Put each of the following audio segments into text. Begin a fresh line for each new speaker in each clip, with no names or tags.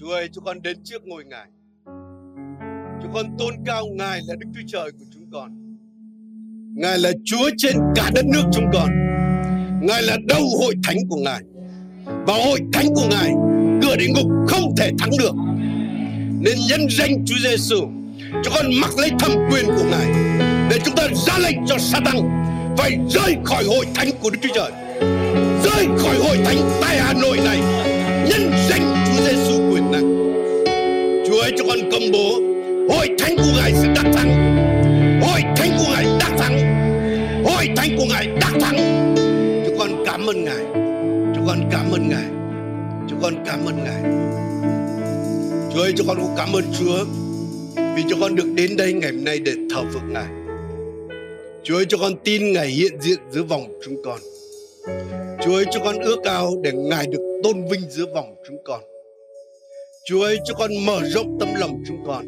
Chúa ơi, chúng con đến trước ngôi Ngài. Chúng con tôn cao Ngài là Đức Chúa Trời của chúng con. Ngài là Chúa trên cả đất nước chúng con. Ngài là đầu hội thánh của Ngài. Và hội thánh của Ngài, cửa địa ngục không thể thắng được. Nên nhân danh Chúa Giêsu, chúng con mặc lấy thẩm quyền của Ngài để chúng ta ra lệnh cho Satan phải rơi khỏi hội thánh của Đức Chúa Trời. rơi khỏi hội thánh tại Hà Nội này. Nhân danh Chúa Giêsu. Chúa ơi cho con công bố hội thánh của Ngài sẽ đắc thắng. Hội thánh của Ngài đắc thắng. Hội thánh của Ngài đắc thắng. Chúng con cảm ơn Ngài. Chúng con cảm ơn Ngài. Chúng con cảm ơn Ngài. Chúa ơi cho con cũng cảm ơn Chúa vì cho con được đến đây ngày hôm nay để thờ phượng Ngài. Chúa ơi cho con tin Ngài hiện diện giữa vòng chúng con. Chúa ơi cho con ước ao để Ngài được tôn vinh giữa vòng chúng con. Chúa ơi cho con mở rộng tâm lòng chúng con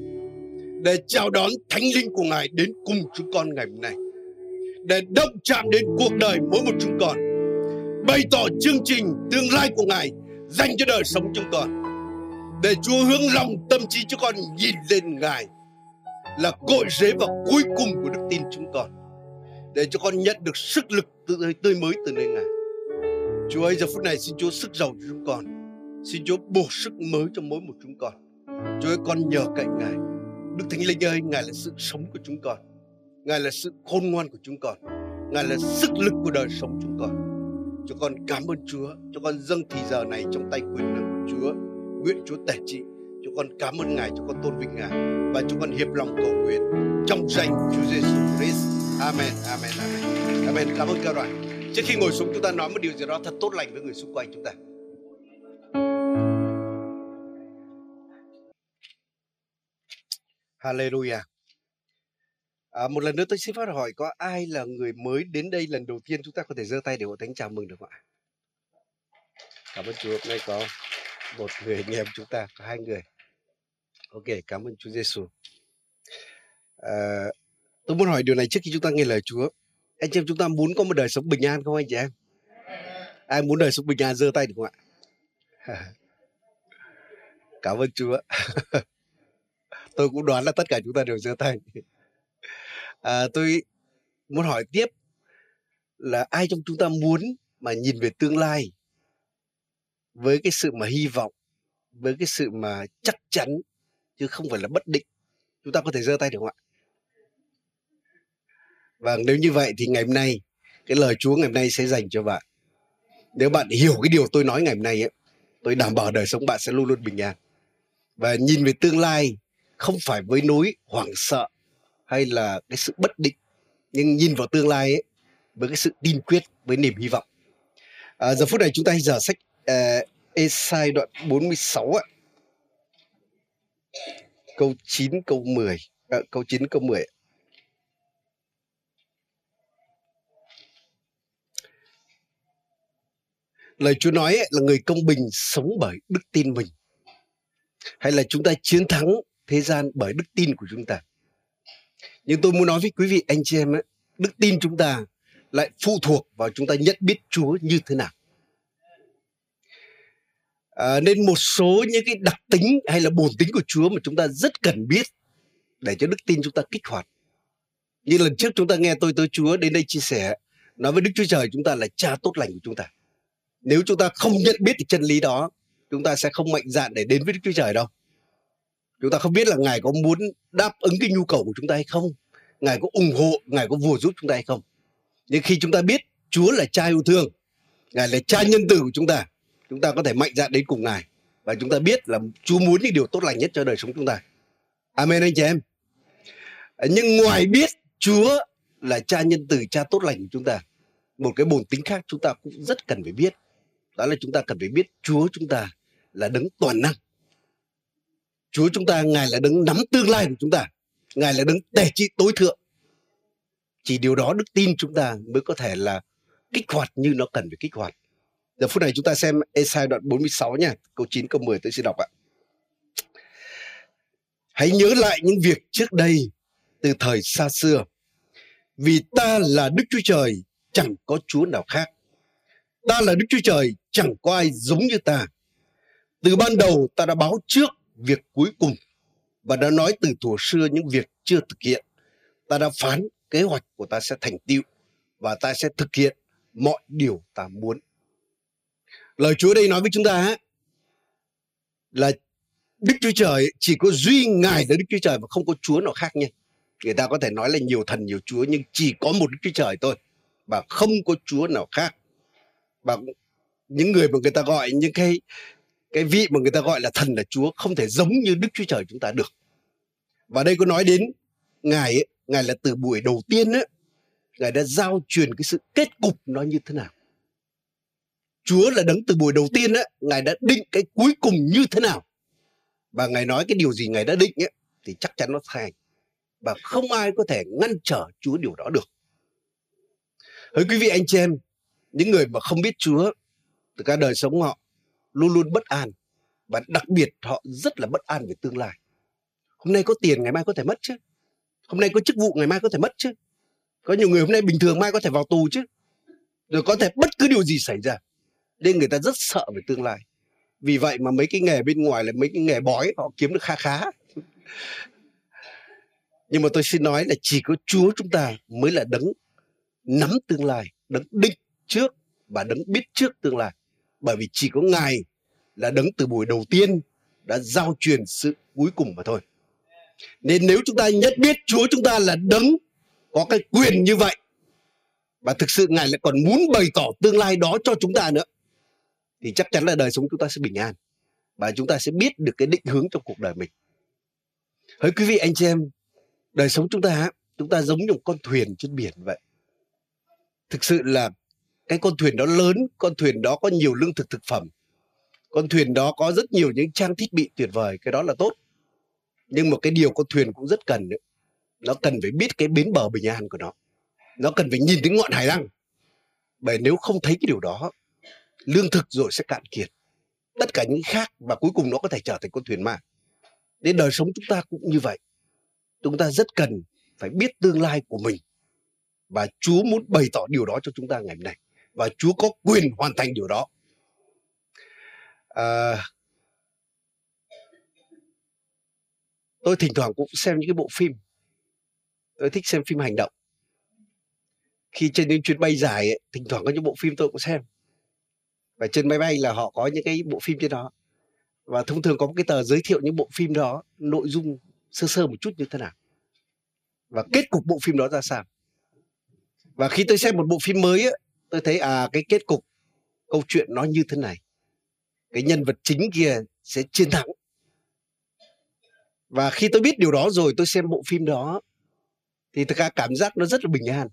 để chào đón thánh linh của Ngài đến cùng chúng con ngày hôm nay. Để động chạm đến cuộc đời mỗi một chúng con. Bày tỏ chương trình tương lai của Ngài dành cho đời sống chúng con. Để Chúa hướng lòng tâm trí cho con nhìn lên Ngài là cội rễ và cuối cùng của đức tin chúng con. Để cho con nhận được sức lực tươi, tươi mới từ nơi Ngài. Chúa ơi giờ phút này xin Chúa sức giàu cho chúng con. Xin Chúa bổ sức mới cho mỗi một chúng con. Chúa ơi con nhờ cậy Ngài. Đức Thánh Linh ơi, Ngài là sự sống của chúng con. Ngài là sự khôn ngoan của chúng con. Ngài là sức lực của đời sống chúng con. Cho con cảm ơn Chúa, cho con dâng thì giờ này trong tay quyền năng của Chúa. Nguyện Chúa tể trị. Cho con cảm ơn Ngài, cho con tôn vinh Ngài và cho con hiệp lòng cầu nguyện trong danh Chúa Giêsu Christ. Amen, amen, amen. Amen. Cảm ơn các đoàn. Trước khi ngồi xuống chúng ta nói một điều gì đó thật tốt lành với người xung quanh chúng ta. Hallelujah. À, một lần nữa tôi xin phát hỏi có ai là người mới đến đây lần đầu tiên chúng ta có thể giơ tay để hội thánh chào mừng được không ạ? Cảm ơn Chúa. Hôm nay có một người anh em chúng ta, có hai người. Ok, cảm ơn Chúa Giêsu. À, tôi muốn hỏi điều này trước khi chúng ta nghe lời Chúa. Anh chị em chúng ta muốn có một đời sống bình an không anh chị em? Ai muốn đời sống bình an giơ tay được không ạ? Cảm ơn Chúa. tôi cũng đoán là tất cả chúng ta đều giơ tay. À, tôi muốn hỏi tiếp là ai trong chúng ta muốn mà nhìn về tương lai với cái sự mà hy vọng, với cái sự mà chắc chắn chứ không phải là bất định. Chúng ta có thể giơ tay được không ạ? Và nếu như vậy thì ngày hôm nay cái lời Chúa ngày hôm nay sẽ dành cho bạn. Nếu bạn hiểu cái điều tôi nói ngày hôm nay ấy, tôi đảm bảo đời sống bạn sẽ luôn luôn bình an. Và nhìn về tương lai không phải với núi hoảng sợ hay là cái sự bất định nhưng nhìn vào tương lai ấy với cái sự tin quyết với niềm hy vọng. À, giờ phút này chúng ta hãy dở sách uh, Esai đoạn 46 ạ. Câu 9 câu 10, à, câu 9 câu 10. Lời Chúa nói ấy, là người công bình sống bởi đức tin mình. Hay là chúng ta chiến thắng thế gian bởi đức tin của chúng ta. Nhưng tôi muốn nói với quý vị anh chị em ấy, đức tin chúng ta lại phụ thuộc vào chúng ta nhận biết Chúa như thế nào. À, nên một số những cái đặc tính hay là bổn tính của Chúa mà chúng ta rất cần biết để cho đức tin chúng ta kích hoạt. Như lần trước chúng ta nghe tôi tới Chúa đến đây chia sẻ nói với Đức Chúa Trời chúng ta là cha tốt lành của chúng ta. Nếu chúng ta không nhận biết được chân lý đó, chúng ta sẽ không mạnh dạn để đến với Đức Chúa Trời đâu. Chúng ta không biết là Ngài có muốn đáp ứng cái nhu cầu của chúng ta hay không. Ngài có ủng hộ, Ngài có vừa giúp chúng ta hay không. Nhưng khi chúng ta biết Chúa là cha yêu thương, Ngài là cha nhân từ của chúng ta, chúng ta có thể mạnh dạn đến cùng Ngài. Và chúng ta biết là Chúa muốn những điều tốt lành nhất cho đời sống chúng ta. Amen anh chị em. Nhưng ngoài biết Chúa là cha nhân từ, cha tốt lành của chúng ta, một cái bổn tính khác chúng ta cũng rất cần phải biết. Đó là chúng ta cần phải biết Chúa chúng ta là đấng toàn năng. Chúa chúng ta, Ngài là đấng nắm tương lai của chúng ta. Ngài là đấng tề trị tối thượng. Chỉ điều đó đức tin chúng ta mới có thể là kích hoạt như nó cần phải kích hoạt. Giờ phút này chúng ta xem Esai đoạn 46 nha, câu 9 câu 10 tôi xin đọc ạ. Hãy nhớ lại những việc trước đây từ thời xa xưa. Vì ta là Đức Chúa Trời, chẳng có Chúa nào khác. Ta là Đức Chúa Trời, chẳng có ai giống như ta. Từ ban đầu ta đã báo trước việc cuối cùng và đã nói từ thuở xưa những việc chưa thực hiện. Ta đã phán kế hoạch của ta sẽ thành tựu và ta sẽ thực hiện mọi điều ta muốn. Lời Chúa đây nói với chúng ta là Đức Chúa Trời chỉ có duy Ngài là Đức Chúa Trời và không có Chúa nào khác nha. Người ta có thể nói là nhiều thần, nhiều Chúa, nhưng chỉ có một Đức Chúa Trời thôi và không có Chúa nào khác. Và những người mà người ta gọi những cái cái vị mà người ta gọi là thần là Chúa không thể giống như Đức Chúa Trời chúng ta được. Và đây có nói đến Ngài ấy, Ngài là từ buổi đầu tiên ấy, Ngài đã giao truyền cái sự kết cục nó như thế nào. Chúa là đấng từ buổi đầu tiên ấy, Ngài đã định cái cuối cùng như thế nào. Và Ngài nói cái điều gì Ngài đã định ấy, thì chắc chắn nó thành. Và không ai có thể ngăn trở Chúa điều đó được. Hỡi quý vị anh chị em, những người mà không biết Chúa, từ cả đời sống họ luôn luôn bất an và đặc biệt họ rất là bất an về tương lai. Hôm nay có tiền ngày mai có thể mất chứ. Hôm nay có chức vụ ngày mai có thể mất chứ. Có nhiều người hôm nay bình thường mai có thể vào tù chứ. Rồi có thể bất cứ điều gì xảy ra. Nên người ta rất sợ về tương lai. Vì vậy mà mấy cái nghề bên ngoài là mấy cái nghề bói họ kiếm được khá khá. Nhưng mà tôi xin nói là chỉ có Chúa chúng ta mới là đấng nắm tương lai, đấng định trước và đấng biết trước tương lai. Bởi vì chỉ có Ngài là đấng từ buổi đầu tiên đã giao truyền sự cuối cùng mà thôi. Nên nếu chúng ta nhất biết Chúa chúng ta là đấng có cái quyền như vậy và thực sự Ngài lại còn muốn bày tỏ tương lai đó cho chúng ta nữa thì chắc chắn là đời sống chúng ta sẽ bình an và chúng ta sẽ biết được cái định hướng trong cuộc đời mình. Hỡi quý vị anh chị em, đời sống chúng ta chúng ta giống như một con thuyền trên biển vậy. Thực sự là cái con thuyền đó lớn, con thuyền đó có nhiều lương thực thực phẩm. Con thuyền đó có rất nhiều những trang thiết bị tuyệt vời, cái đó là tốt. Nhưng một cái điều con thuyền cũng rất cần nữa. Nó cần phải biết cái bến bờ bình an của nó. Nó cần phải nhìn đến ngọn hải đăng. Bởi nếu không thấy cái điều đó, lương thực rồi sẽ cạn kiệt. Tất cả những khác và cuối cùng nó có thể trở thành con thuyền ma. Đến đời sống chúng ta cũng như vậy. Chúng ta rất cần phải biết tương lai của mình. Và Chúa muốn bày tỏ điều đó cho chúng ta ngày hôm nay. Và Chúa có quyền hoàn thành điều đó. À, tôi thỉnh thoảng cũng xem những cái bộ phim. Tôi thích xem phim hành động. Khi trên những chuyến bay dài ấy, thỉnh thoảng có những bộ phim tôi cũng xem. Và trên máy bay là họ có những cái bộ phim trên đó. Và thông thường có một cái tờ giới thiệu những bộ phim đó nội dung sơ sơ một chút như thế nào. Và kết cục bộ phim đó ra sao. Và khi tôi xem một bộ phim mới ấy, tôi thấy à cái kết cục, câu chuyện nó như thế này. Cái nhân vật chính kia sẽ chiến thắng. Và khi tôi biết điều đó rồi, tôi xem bộ phim đó, thì thực ra cảm giác nó rất là bình an.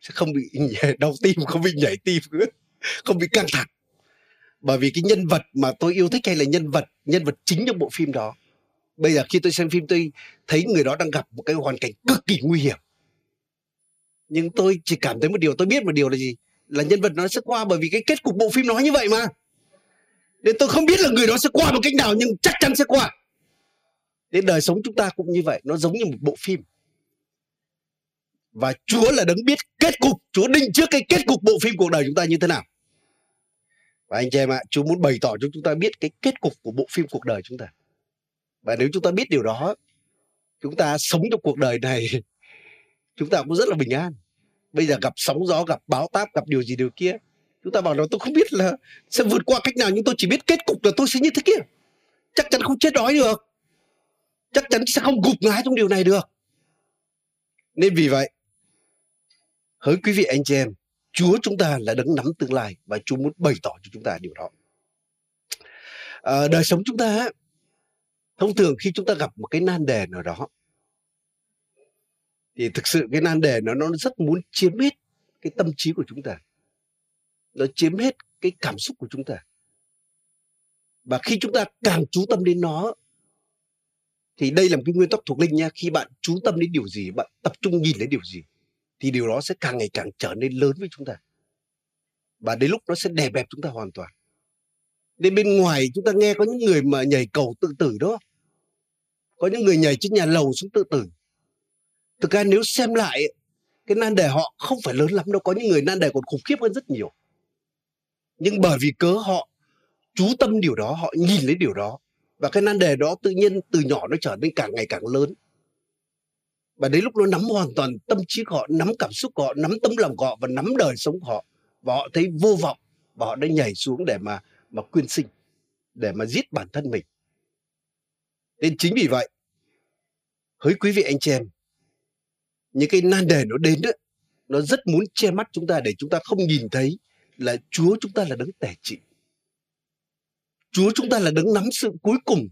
Sẽ không bị đau tim, không bị nhảy tim nữa. Không bị căng thẳng. Bởi vì cái nhân vật mà tôi yêu thích hay là nhân vật nhân vật chính trong bộ phim đó, bây giờ khi tôi xem phim, tôi thấy người đó đang gặp một cái hoàn cảnh cực kỳ nguy hiểm. Nhưng tôi chỉ cảm thấy một điều, tôi biết một điều là gì? Là nhân vật nó sẽ qua bởi vì cái kết cục bộ phim nói như vậy mà. Nên tôi không biết là người đó sẽ qua một cách nào, nhưng chắc chắn sẽ qua. Đến đời sống chúng ta cũng như vậy, nó giống như một bộ phim. Và Chúa là đấng biết kết cục, Chúa định trước cái kết cục bộ phim cuộc đời chúng ta như thế nào. Và anh chị em ạ, Chúa muốn bày tỏ cho chúng ta biết cái kết cục của bộ phim cuộc đời chúng ta. Và nếu chúng ta biết điều đó, chúng ta sống trong cuộc đời này, chúng ta cũng rất là bình an bây giờ gặp sóng gió gặp báo táp gặp điều gì điều kia. Chúng ta bảo là tôi không biết là sẽ vượt qua cách nào nhưng tôi chỉ biết kết cục là tôi sẽ như thế kia. Chắc chắn không chết đói được. Chắc chắn sẽ không gục ngã trong điều này được. Nên vì vậy hỡi quý vị anh chị em Chúa chúng ta là đấng nắm tương lai và Chúa muốn bày tỏ cho chúng ta điều đó. À, đời sống chúng ta thông thường khi chúng ta gặp một cái nan đề nào đó thì thực sự cái nan đề nó nó rất muốn chiếm hết cái tâm trí của chúng ta. Nó chiếm hết cái cảm xúc của chúng ta. Và khi chúng ta càng chú tâm đến nó thì đây là một cái nguyên tắc thuộc linh nha. Khi bạn chú tâm đến điều gì, bạn tập trung nhìn đến điều gì thì điều đó sẽ càng ngày càng trở nên lớn với chúng ta và đến lúc nó sẽ đè bẹp chúng ta hoàn toàn đến bên ngoài chúng ta nghe có những người mà nhảy cầu tự tử đó có những người nhảy trên nhà lầu xuống tự tử thực ra nếu xem lại cái nan đề họ không phải lớn lắm đâu, có những người nan đề còn khủng khiếp hơn rất nhiều. Nhưng bởi vì cớ họ chú tâm điều đó, họ nhìn lấy điều đó, và cái nan đề đó tự nhiên từ nhỏ nó trở nên càng ngày càng lớn. Và đến lúc nó nắm hoàn toàn tâm trí của họ, nắm cảm xúc của họ, nắm tấm lòng của họ và nắm đời sống của họ, và họ thấy vô vọng, và họ đã nhảy xuống để mà mà quyên sinh, để mà giết bản thân mình. Nên chính vì vậy, hỡi quý vị anh chị em những cái nan đề nó đến đó nó rất muốn che mắt chúng ta để chúng ta không nhìn thấy là Chúa chúng ta là đấng tể trị. Chúa chúng ta là đấng nắm sự cuối cùng.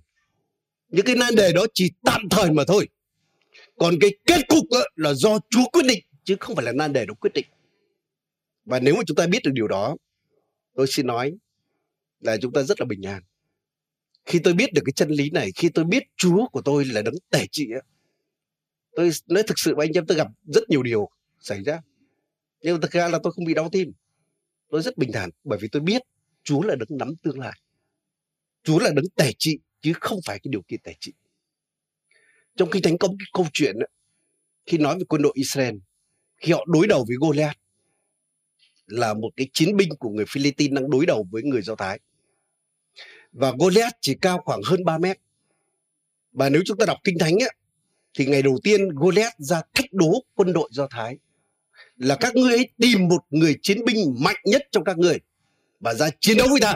Những cái nan đề đó chỉ tạm thời mà thôi. Còn cái kết cục là do Chúa quyết định chứ không phải là nan đề nó quyết định. Và nếu mà chúng ta biết được điều đó, tôi xin nói là chúng ta rất là bình an. Khi tôi biết được cái chân lý này, khi tôi biết Chúa của tôi là đấng tể trị, tôi nói thực sự với anh em, tôi gặp rất nhiều điều xảy ra. Nhưng thực ra là tôi không bị đau tim. Tôi rất bình thản, bởi vì tôi biết Chúa là đấng nắm tương lai. Chúa là đấng tể trị, chứ không phải cái điều kiện tể trị. Trong kinh thánh có một cái câu chuyện khi nói về quân đội Israel, khi họ đối đầu với Goliath, là một cái chiến binh của người Philippines đang đối đầu với người Do Thái. Và Goliath chỉ cao khoảng hơn 3 mét. Và nếu chúng ta đọc kinh thánh ấy thì ngày đầu tiên Goliath ra thách đố quân đội Do Thái là các ngươi ấy tìm một người chiến binh mạnh nhất trong các ngươi và ra chiến đấu với ta.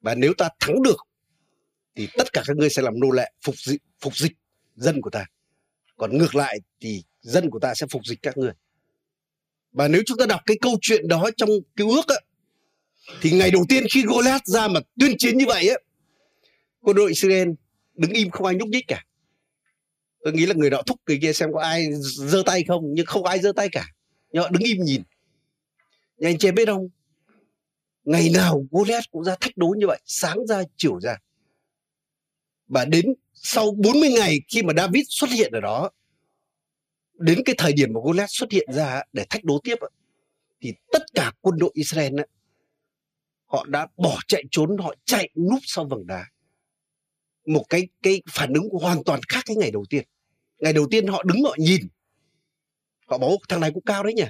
Và nếu ta thắng được thì tất cả các ngươi sẽ làm nô lệ phục dịch, phục dịch dân của ta. Còn ngược lại thì dân của ta sẽ phục dịch các ngươi. Và nếu chúng ta đọc cái câu chuyện đó trong cái ước á, thì ngày đầu tiên khi Goliath ra mà tuyên chiến như vậy á, quân đội Israel đứng im không ai nhúc nhích cả tôi nghĩ là người đó thúc người kia xem có ai giơ tay không, nhưng không ai giơ tay cả. Nhưng họ đứng im nhìn. Nhà anh chị biết không? Ngày nào Goliath cũng ra thách đố như vậy, sáng ra, chiều ra. Và đến sau 40 ngày khi mà David xuất hiện ở đó, đến cái thời điểm mà Goliath xuất hiện ra để thách đố tiếp thì tất cả quân đội Israel họ đã bỏ chạy trốn, họ chạy núp sau vầng đá một cái cái phản ứng hoàn toàn khác cái ngày đầu tiên. Ngày đầu tiên họ đứng họ nhìn. Họ bảo thằng này cũng cao đấy nhỉ?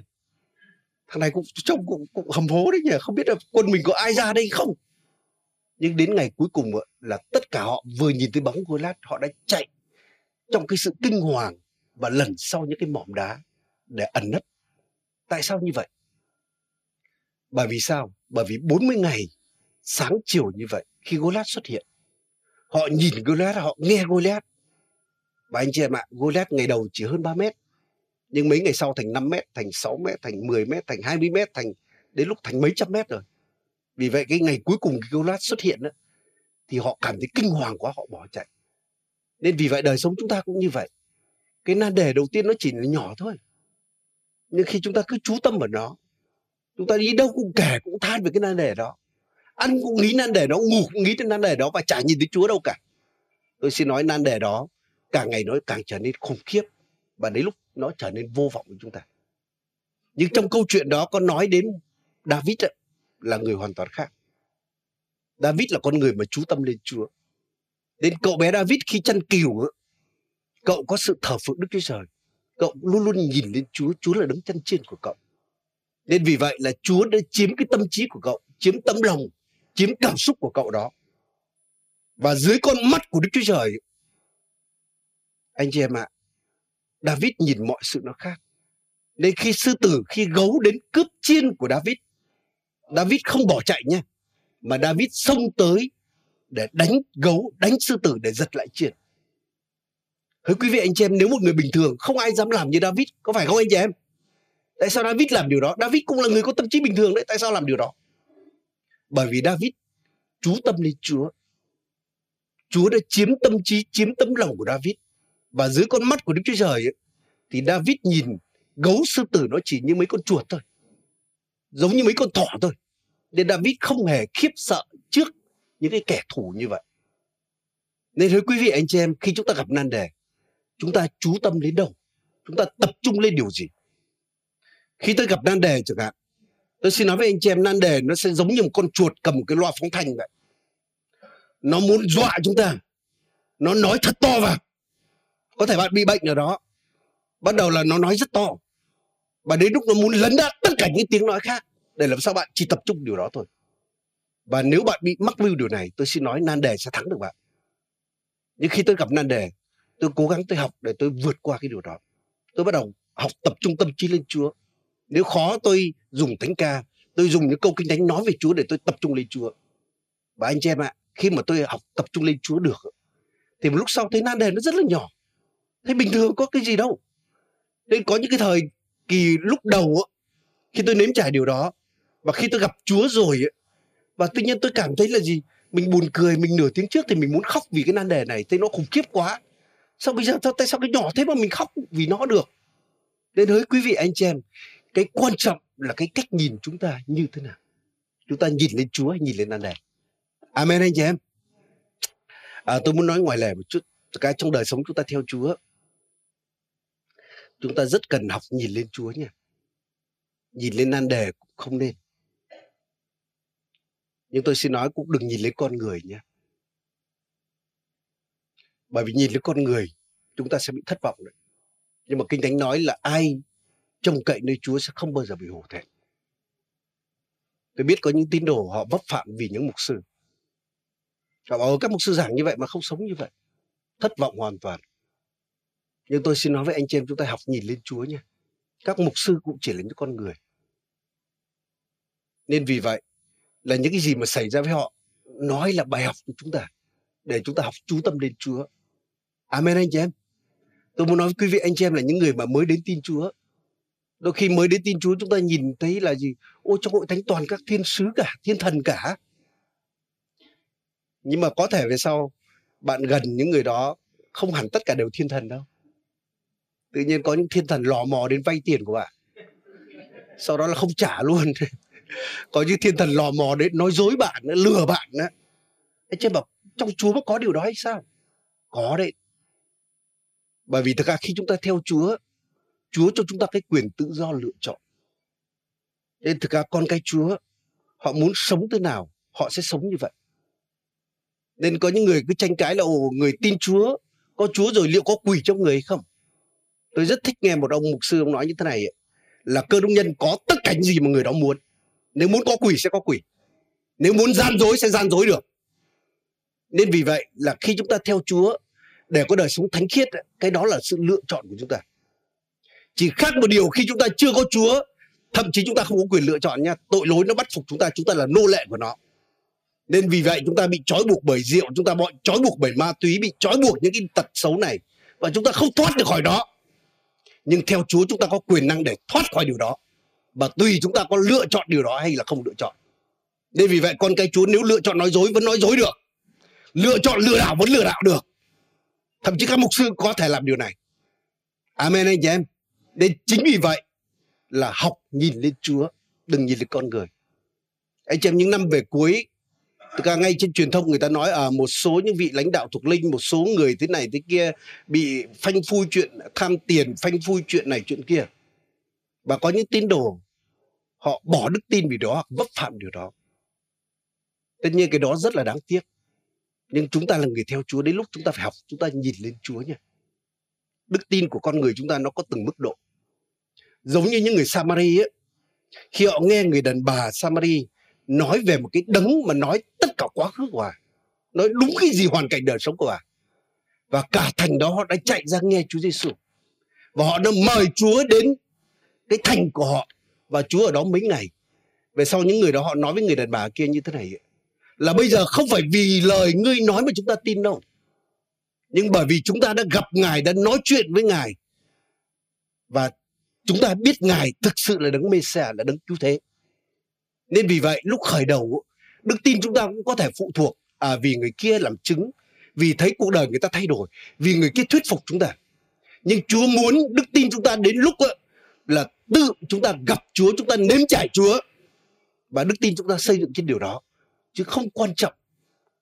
Thằng này cũng trông cũng, cũng hầm hố đấy nhỉ? Không biết là quân mình có ai ra đây không? Nhưng đến ngày cuối cùng là tất cả họ vừa nhìn thấy bóng lát họ đã chạy trong cái sự kinh hoàng và lần sau những cái mỏm đá để ẩn nấp. Tại sao như vậy? Bởi vì sao? Bởi vì 40 ngày sáng chiều như vậy khi Golat xuất hiện họ nhìn Goliath họ nghe Goliath. Và anh chị em ạ Goliath ngày đầu chỉ hơn 3 mét nhưng mấy ngày sau thành 5 mét thành 6 mét thành 10 mét thành 20 mét thành đến lúc thành mấy trăm mét rồi. Vì vậy cái ngày cuối cùng Goliath xuất hiện đó, thì họ cảm thấy kinh hoàng quá họ bỏ chạy. Nên vì vậy đời sống chúng ta cũng như vậy. Cái nan đề đầu tiên nó chỉ là nhỏ thôi. Nhưng khi chúng ta cứ chú tâm vào nó chúng ta đi đâu cũng kể cũng than về cái nan đề đó ăn cũng nghĩ nan đề đó ngủ cũng nghĩ đến nan đề đó và chả nhìn thấy chúa đâu cả. Tôi xin nói nan đề đó càng ngày nó càng trở nên khủng khiếp và đến lúc nó trở nên vô vọng với chúng ta. Nhưng trong câu chuyện đó có nói đến David ấy, là người hoàn toàn khác. David là con người mà chú tâm lên Chúa. Đến cậu bé David khi chăn cừu cậu có sự thờ phượng Đức Chúa Trời. Cậu luôn luôn nhìn lên Chúa Chúa là đấng chân chiên của cậu. Nên vì vậy là Chúa đã chiếm cái tâm trí của cậu chiếm tấm lòng chiếm cảm xúc của cậu đó. Và dưới con mắt của Đức Chúa Trời, anh chị em ạ, David nhìn mọi sự nó khác. Nên khi sư tử, khi gấu đến cướp chiên của David David không bỏ chạy nha, mà David xông tới để đánh gấu, đánh sư tử để giật lại chiên. Hỡi quý vị anh chị em, nếu một người bình thường, không ai dám làm như David, có phải không anh chị em? Tại sao David làm điều đó? David cũng là người có tâm trí bình thường đấy, tại sao làm điều đó? Bởi vì David chú tâm lên Chúa Chúa đã chiếm tâm trí chiếm tấm lòng của David và dưới con mắt của Đức Chúa Trời ấy, thì David nhìn gấu sư tử nó chỉ như mấy con chuột thôi. Giống như mấy con thỏ thôi. Nên David không hề khiếp sợ trước những cái kẻ thù như vậy. Nên thưa quý vị anh chị em, khi chúng ta gặp nan đề, chúng ta chú tâm đến đâu? Chúng ta tập trung lên điều gì? Khi tôi gặp nan đề chẳng hạn, tôi xin nói với anh chị em, nan đề nó sẽ giống như một con chuột cầm cái loa phóng thanh vậy. Nó muốn dọa chúng ta. Nó nói thật to vào. Có thể bạn bị bệnh ở đó. Bắt đầu là nó nói rất to. Và đến lúc nó muốn lấn át tất cả những tiếng nói khác, để làm sao bạn chỉ tập trung điều đó thôi. Và nếu bạn bị mắc mưu điều này, tôi xin nói nan đề sẽ thắng được bạn. Nhưng khi tôi gặp nan đề, tôi cố gắng tôi học để tôi vượt qua cái điều đó. Tôi bắt đầu học tập trung tâm trí lên chúa nếu khó tôi dùng thánh ca, tôi dùng những câu kinh thánh nói về chúa để tôi tập trung lên chúa. Và anh chị em ạ, khi mà tôi học tập trung lên chúa được, thì một lúc sau thấy nan đề nó rất là nhỏ. Thấy bình thường có cái gì đâu. Nên có những cái thời kỳ lúc đầu khi tôi nếm trải điều đó, và khi tôi gặp chúa rồi và tự nhiên tôi cảm thấy là gì? Mình buồn cười, mình nửa tiếng trước thì mình muốn khóc vì cái nan đề này, thấy nó khủng khiếp quá. Sao bây giờ, sao, tại sao cái nhỏ thế mà mình khóc vì nó được? Nên hỡi quý vị anh chị em cái quan trọng là cái cách nhìn chúng ta như thế nào. Chúng ta nhìn lên chúa nhìn lên anh đề. Amen anh chị em. À, tôi muốn nói ngoài lề một chút. Cái trong đời sống chúng ta theo chúa chúng ta rất cần học nhìn lên chúa nha. Nhìn lên nan đề cũng không nên. Nhưng tôi xin nói cũng đừng nhìn lên con người nhé bởi vì nhìn lên con người chúng ta sẽ bị thất vọng đấy. Nhưng mà kinh thánh nói là ai trông cậy nơi chúa sẽ không bao giờ bị hổ thẹn tôi biết có những tín đồ họ vấp phạm vì những mục sư họ bảo ờ, các mục sư giảng như vậy mà không sống như vậy thất vọng hoàn toàn nhưng tôi xin nói với anh chị em, chúng ta học nhìn lên chúa nha các mục sư cũng chỉ là những con người nên vì vậy là những cái gì mà xảy ra với họ, nói là bài học của chúng ta, để chúng ta học chú tâm đến Chúa. Amen, anh chị em. Tôi muốn nói với quý vị, anh chị em là những người mà mới đến tin Chúa. Đôi khi mới đến tin Chúa chúng ta nhìn thấy là gì? Ôi trong hội thánh toàn các thiên sứ cả, thiên thần cả. Nhưng mà có thể về sau bạn gần những người đó không hẳn tất cả đều thiên thần đâu. Tự nhiên có những thiên thần lò mò đến vay tiền của bạn. Sau đó là không trả luôn. có những thiên thần lò mò đến nói dối bạn lừa bạn đó anh chị bảo trong chúa có điều đó hay sao có đấy bởi vì thực ra khi chúng ta theo chúa chúa cho chúng ta cái quyền tự do lựa chọn. Nên thực ra con cái chúa, họ muốn sống thế nào, họ sẽ sống như vậy. Nên có những người cứ tranh cãi là, ồ, người tin chúa, có chúa rồi liệu có quỷ trong người hay không? Tôi rất thích nghe một ông mục sư ông nói như thế này là cơ đốc nhân có tất cả những gì mà người đó muốn. Nếu muốn có quỷ sẽ có quỷ nếu muốn gian dối sẽ gian dối được. Nên vì vậy là khi chúng ta theo chúa để có đời sống thánh khiết cái đó là sự lựa chọn của chúng ta chỉ khác một điều khi chúng ta chưa có chúa, thậm chí chúng ta không có quyền lựa chọn nha. Tội lỗi nó bắt phục chúng ta chúng ta là nô lệ của nó. Nên vì vậy chúng ta bị trói buộc bởi rượu, chúng ta bị trói buộc bởi ma túy, bị trói buộc những cái tật xấu này. Và chúng ta không thoát được khỏi đó. Nhưng theo chúa chúng ta có quyền năng để thoát khỏi điều đó. Và tùy chúng ta có lựa chọn điều đó hay là không lựa chọn. Nên vì vậy con cái chúa nếu lựa chọn nói dối vẫn nói dối được. Lựa chọn lừa đảo vẫn lừa đảo được. Thậm chí các mục sư có thể làm điều này. Amen anh chị em nên chính vì vậy là học nhìn lên chúa đừng nhìn lên con người. Anh chị em những năm về cuối Thực ra ngay trên truyền thông người ta nói à một số những vị lãnh đạo thuộc linh, một số người thế này thế kia bị phanh phui chuyện tham tiền, phanh phui chuyện này chuyện kia. Và có những tín đồ họ bỏ đức tin vì đó vấp phạm điều đó. Tất nhiên cái đó rất là đáng tiếc. Nhưng chúng ta là người theo Chúa đến lúc chúng ta phải học chúng ta nhìn lên Chúa nha. Đức tin của con người chúng ta nó có từng mức độ giống như những người Samari ấy khi họ nghe người đàn bà Samari nói về một cái đấng mà nói tất cả quá khứ của bà nói đúng cái gì hoàn cảnh đời sống của bà và cả thành đó họ đã chạy ra nghe Chúa Giêsu và họ đã mời Chúa đến cái thành của họ và Chúa ở đó mấy ngày. Về sau những người đó họ nói với người đàn bà kia như thế này là bây giờ không phải vì lời ngươi nói mà chúng ta tin đâu. Nhưng bởi vì chúng ta đã gặp Ngài, đã nói chuyện với Ngài và chúng ta biết Ngài thực sự là đấng mê là đấng cứu thế. Nên vì vậy lúc khởi đầu đức tin chúng ta cũng có thể phụ thuộc. À, vì người kia làm chứng vì thấy cuộc đời người ta thay đổi vì người kia thuyết phục chúng ta. Nhưng Chúa muốn đức tin chúng ta đến lúc là tự chúng ta gặp Chúa, chúng ta nếm trải Chúa. Và đức tin chúng ta xây dựng trên điều đó. Chứ không quan trọng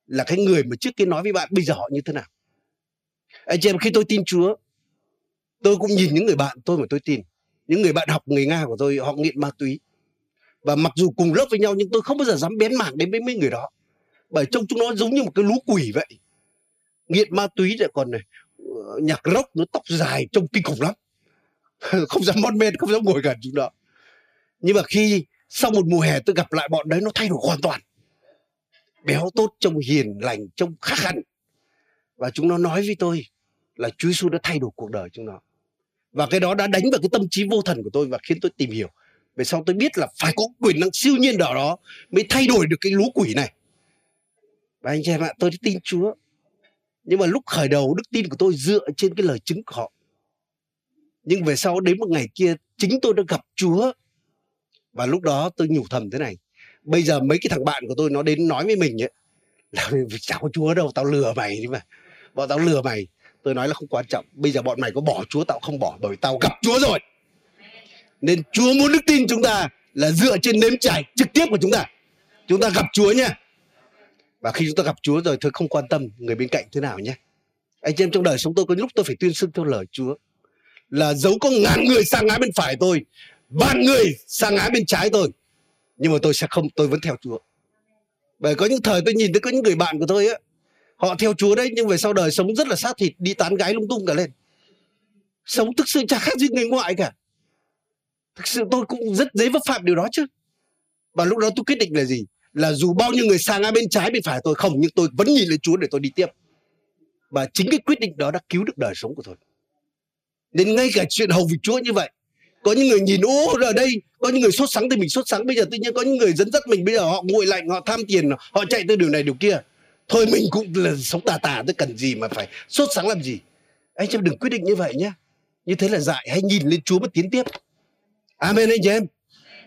là cái người mà trước kia nói với bạn bây giờ họ như thế nào. Anh chị em khi tôi tin Chúa, tôi cũng nhìn những người bạn tôi mà tôi tin, những người bạn học người Nga của tôi, họ nghiện ma túy. Và mặc dù cùng lớp với nhau, nhưng tôi không bao giờ dám bén mảng đến với mấy người đó. Bởi trông chúng nó giống như một cái lũ quỷ vậy. Nghiện ma túy lại còn này ờ, nhạc rock, nó tóc dài, trông kinh khủng lắm. Không dám mon men, không dám ngồi gần chúng đó nhưng mà khi sau một mùa hè tôi gặp lại bọn đấy, nó thay đổi hoàn toàn. Béo tốt, trông hiền lành, trông khác hẳn. Và chúng nó nói với tôi là Chúa Giêsu đã thay đổi cuộc đời chúng nó và cái đó đã đánh vào cái tâm trí vô thần của tôi và khiến tôi tìm hiểu về sau tôi biết là phải có quyền năng siêu nhiên đó đó mới thay đổi được cái lũ quỷ này. Và anh chị em ạ, tôi tin Chúa. Nhưng mà lúc khởi đầu, đức tin của tôi dựa trên cái lời chứng của họ. Nhưng về sau, đến một ngày kia, chính tôi đã gặp Chúa. Và lúc đó tôi nhủ thầm thế này, bây giờ mấy cái thằng bạn của tôi nó đến nói với mình ấy, là chả có Chúa đâu, tao lừa mày đi mà. Bọn tao lừa mày tôi nói là không quan trọng. Bây giờ bọn mày có bỏ Chúa, tao không bỏ, bởi tao gặp Chúa rồi. Nên Chúa muốn đức tin chúng ta là dựa trên nếm trải trực tiếp của chúng ta. Chúng ta gặp Chúa nha và khi chúng ta gặp Chúa rồi tôi không quan tâm người bên cạnh thế nào nhé. Anh chị em trong đời sống tôi có lúc tôi phải tuyên xưng theo lời Chúa. Là dấu có ngàn người sang ngã bên phải tôi, vạn người sang ngã bên trái tôi. Nhưng mà tôi sẽ không, tôi vẫn theo Chúa. Bởi có những thời tôi nhìn thấy có những người bạn của tôi á họ theo Chúa đấy, nhưng về sau đời sống rất là sát thịt, đi tán gái lung tung cả lên. Sống thực sự chả khác gì người ngoại cả. Thực sự tôi cũng rất dễ vấp phạm điều đó chứ. Và lúc đó tôi quyết định là gì? Là dù bao nhiêu người sang ai bên trái bên phải tôi không, nhưng tôi vẫn nhìn lên Chúa để tôi đi tiếp. Và chính cái quyết định đó đã cứu được đời sống của tôi. Nên ngay cả chuyện hầu việc Chúa như vậy, có những người nhìn, ô ở đây, có những người sốt sắng thì mình sốt sắng, bây giờ tự nhiên có những người dẫn dắt mình, bây giờ họ nguội lạnh, họ tham tiền, họ chạy từ điều này điều kia thôi mình cũng là sống tà tà tôi cần gì mà phải sốt sáng làm gì? Anh em đừng quyết định như vậy nhé như thế là dại, hãy nhìn lên Chúa mà tiến tiếp. Amen anh chị em.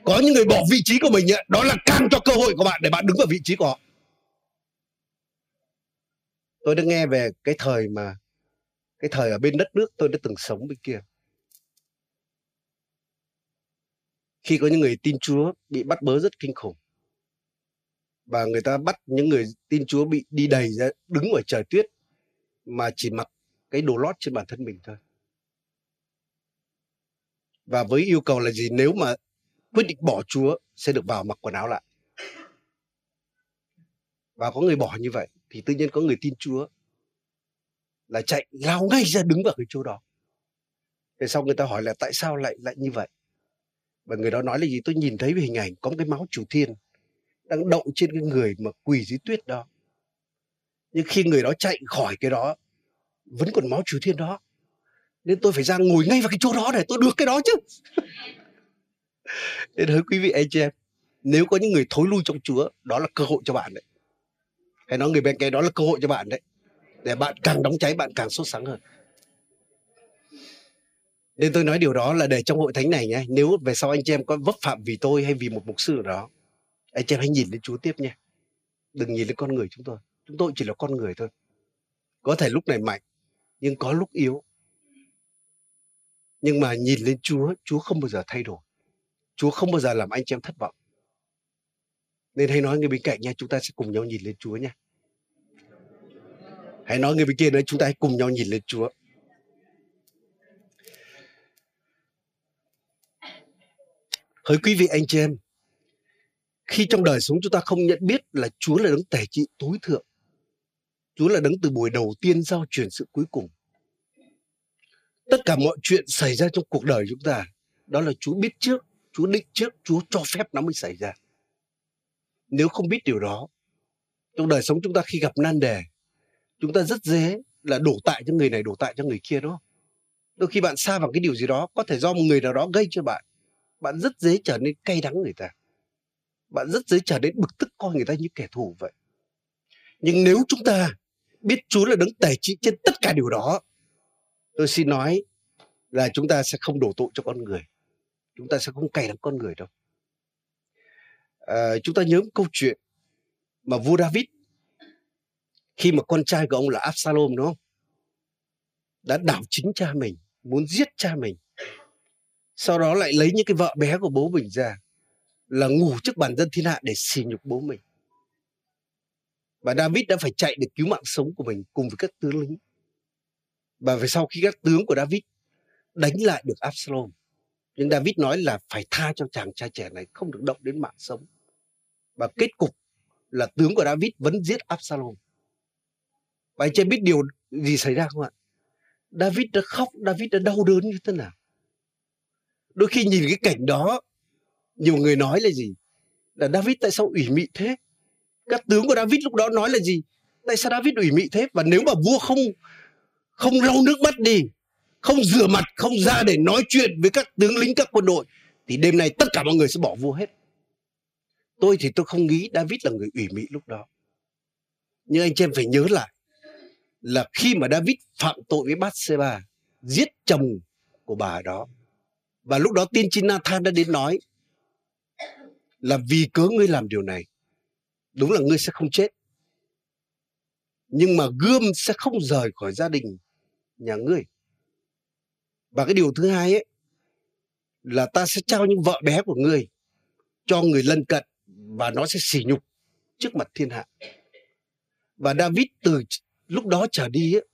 Có những người bỏ vị trí của mình đó là càng cho cơ hội của bạn để bạn đứng vào vị trí của họ. Tôi đã nghe về cái thời mà, cái thời ở bên đất nước tôi đã từng sống bên kia. Khi có những người tin Chúa bị bắt bớ rất kinh khủng và người ta bắt những người tin Chúa bị đi đầy ra, đứng ở trời tuyết, mà chỉ mặc cái đồ lót trên bản thân mình thôi. Và với yêu cầu là gì? Nếu mà quyết định bỏ Chúa, sẽ được vào mặc quần áo lại. Và có người bỏ như vậy, thì tự nhiên có người tin Chúa là chạy lao ngay ra đứng vào cái chỗ đó. Thế sau người ta hỏi là tại sao lại lại như vậy? Và người đó nói là gì? Tôi nhìn thấy về hình ảnh có một cái máu chủ thiên đang đậu trên cái người mà quỳ dưới tuyết đó. Nhưng khi người đó chạy khỏi cái đó, vẫn còn máu chủ thiên đó. Nên tôi phải ra ngồi ngay vào cái chỗ đó để tôi được cái đó chứ. Nên hỡi quý vị anh chị em, nếu có những người thối lui trong Chúa, đó là cơ hội cho bạn đấy. Hay nói người bên kia đó là cơ hội cho bạn đấy. Để bạn càng đóng cháy, bạn càng sốt sáng hơn. Nên tôi nói điều đó là để trong hội thánh này nhé, nếu về sau anh chị em có vấp phạm vì tôi hay vì một mục sư nào đó anh chị em hãy nhìn lên Chúa tiếp nha. Đừng nhìn lên con người chúng tôi. Chúng tôi chỉ là con người thôi. Có thể lúc này mạnh nhưng có lúc yếu. Nhưng mà nhìn lên Chúa Chúa không bao giờ thay đổi. Chúa không bao giờ làm anh chị em thất vọng. Nên hãy nói người bên cạnh nha chúng ta sẽ cùng nhau nhìn lên Chúa nha. Hãy nói người bên kia nữa chúng ta hãy cùng nhau nhìn lên Chúa. Hỡi quý vị anh chị em khi trong đời sống chúng ta không nhận biết là Chúa là đấng tể trị tối thượng. Chúa là đấng từ buổi đầu tiên giao truyền sự cuối cùng. Tất cả mọi chuyện xảy ra trong cuộc đời chúng ta, đó là Chúa biết trước, Chúa định trước, Chúa cho phép nó mới xảy ra. Nếu không biết điều đó, trong đời sống chúng ta khi gặp nan đề, chúng ta rất dễ là đổ tại cho người này, đổ tại cho người kia đó đôi khi bạn xa vào cái điều gì đó, có thể do một người nào đó gây cho bạn bạn rất dễ trở nên cay đắng người ta bạn rất dễ trở đến bực tức coi người ta như kẻ thù vậy. Nhưng nếu chúng ta biết Chúa là đấng tài trị trên tất cả điều đó tôi xin nói là chúng ta sẽ không đổ tội cho con người. Chúng ta sẽ không cay đắng con người đâu. À, chúng ta nhớ một câu chuyện mà vua David khi mà con trai của ông là Absalom đúng không? Đã đảo chính cha mình muốn giết cha mình. Sau đó lại lấy những cái vợ bé của bố mình ra là ngủ trước bàn dân thiên hạ để xỉ nhục bố mình. Và David đã phải chạy để cứu mạng sống của mình cùng với các tướng lính. Và về sau khi các tướng của David đánh lại được Absalom, nhưng David nói là phải tha cho chàng trai trẻ này, không được động đến mạng sống. Và kết cục là tướng của David vẫn giết Absalom. Và anh chị biết điều gì xảy ra không ạ? David đã khóc, David đã đau đớn như thế nào? Đôi khi nhìn cái cảnh đó nhiều người nói là gì? Là David tại sao ủy mị thế? Các tướng của David lúc đó nói là gì? Tại sao David ủy mị thế? Và nếu mà vua không không lau nước mắt đi không rửa mặt không ra để nói chuyện với các tướng lính các quân đội thì đêm nay tất cả mọi người sẽ bỏ vua hết. Tôi thì tôi không nghĩ David là người ủy mị lúc đó. Nhưng anh chị em phải nhớ lại là khi mà David phạm tội với Bathsheba giết chồng của bà đó và lúc đó tiên tri Nathan đã đến nói là vì cớ ngươi làm điều này. Đúng là ngươi sẽ không chết. Nhưng mà gươm sẽ không rời khỏi gia đình nhà ngươi. Và cái điều thứ hai ấy là ta sẽ trao những vợ bé của ngươi cho người lân cận và nó sẽ sỉ nhục trước mặt thiên hạ. Và David từ lúc đó trở đi ấy,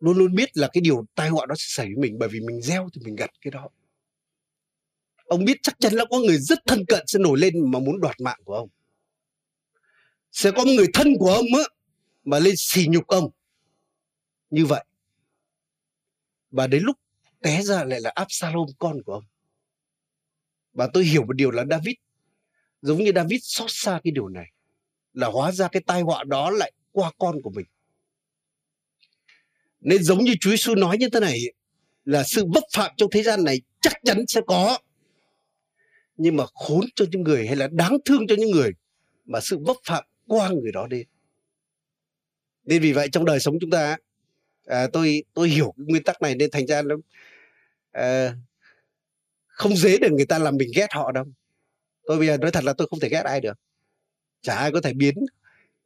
luôn luôn biết là cái điều tai họa đó sẽ xảy với mình bởi vì mình gieo thì mình gặt cái đó ông biết chắc chắn là có người rất thân cận sẽ nổi lên mà muốn đoạt mạng của ông. Sẽ có một người thân của ông á, mà lên xỉ nhục ông. Như vậy, và đến lúc té ra lại là Absalom con của ông. Và tôi hiểu một điều là David, giống như David xót xa cái điều này, là hóa ra cái tai họa đó lại qua con của mình. Nên giống như Chúa Giêsu nói như thế này, là sự vấp phạm trong thế gian này chắc chắn sẽ có nhưng mà khốn cho những người hay là đáng thương cho những người mà sự vấp phạm qua người đó đi nên vì vậy trong đời sống chúng ta à, tôi tôi hiểu cái nguyên tắc này nên thành ra nó à, không dễ để người ta làm mình ghét họ đâu. Tôi bây giờ nói thật là tôi không thể ghét ai được. Chả ai có thể biến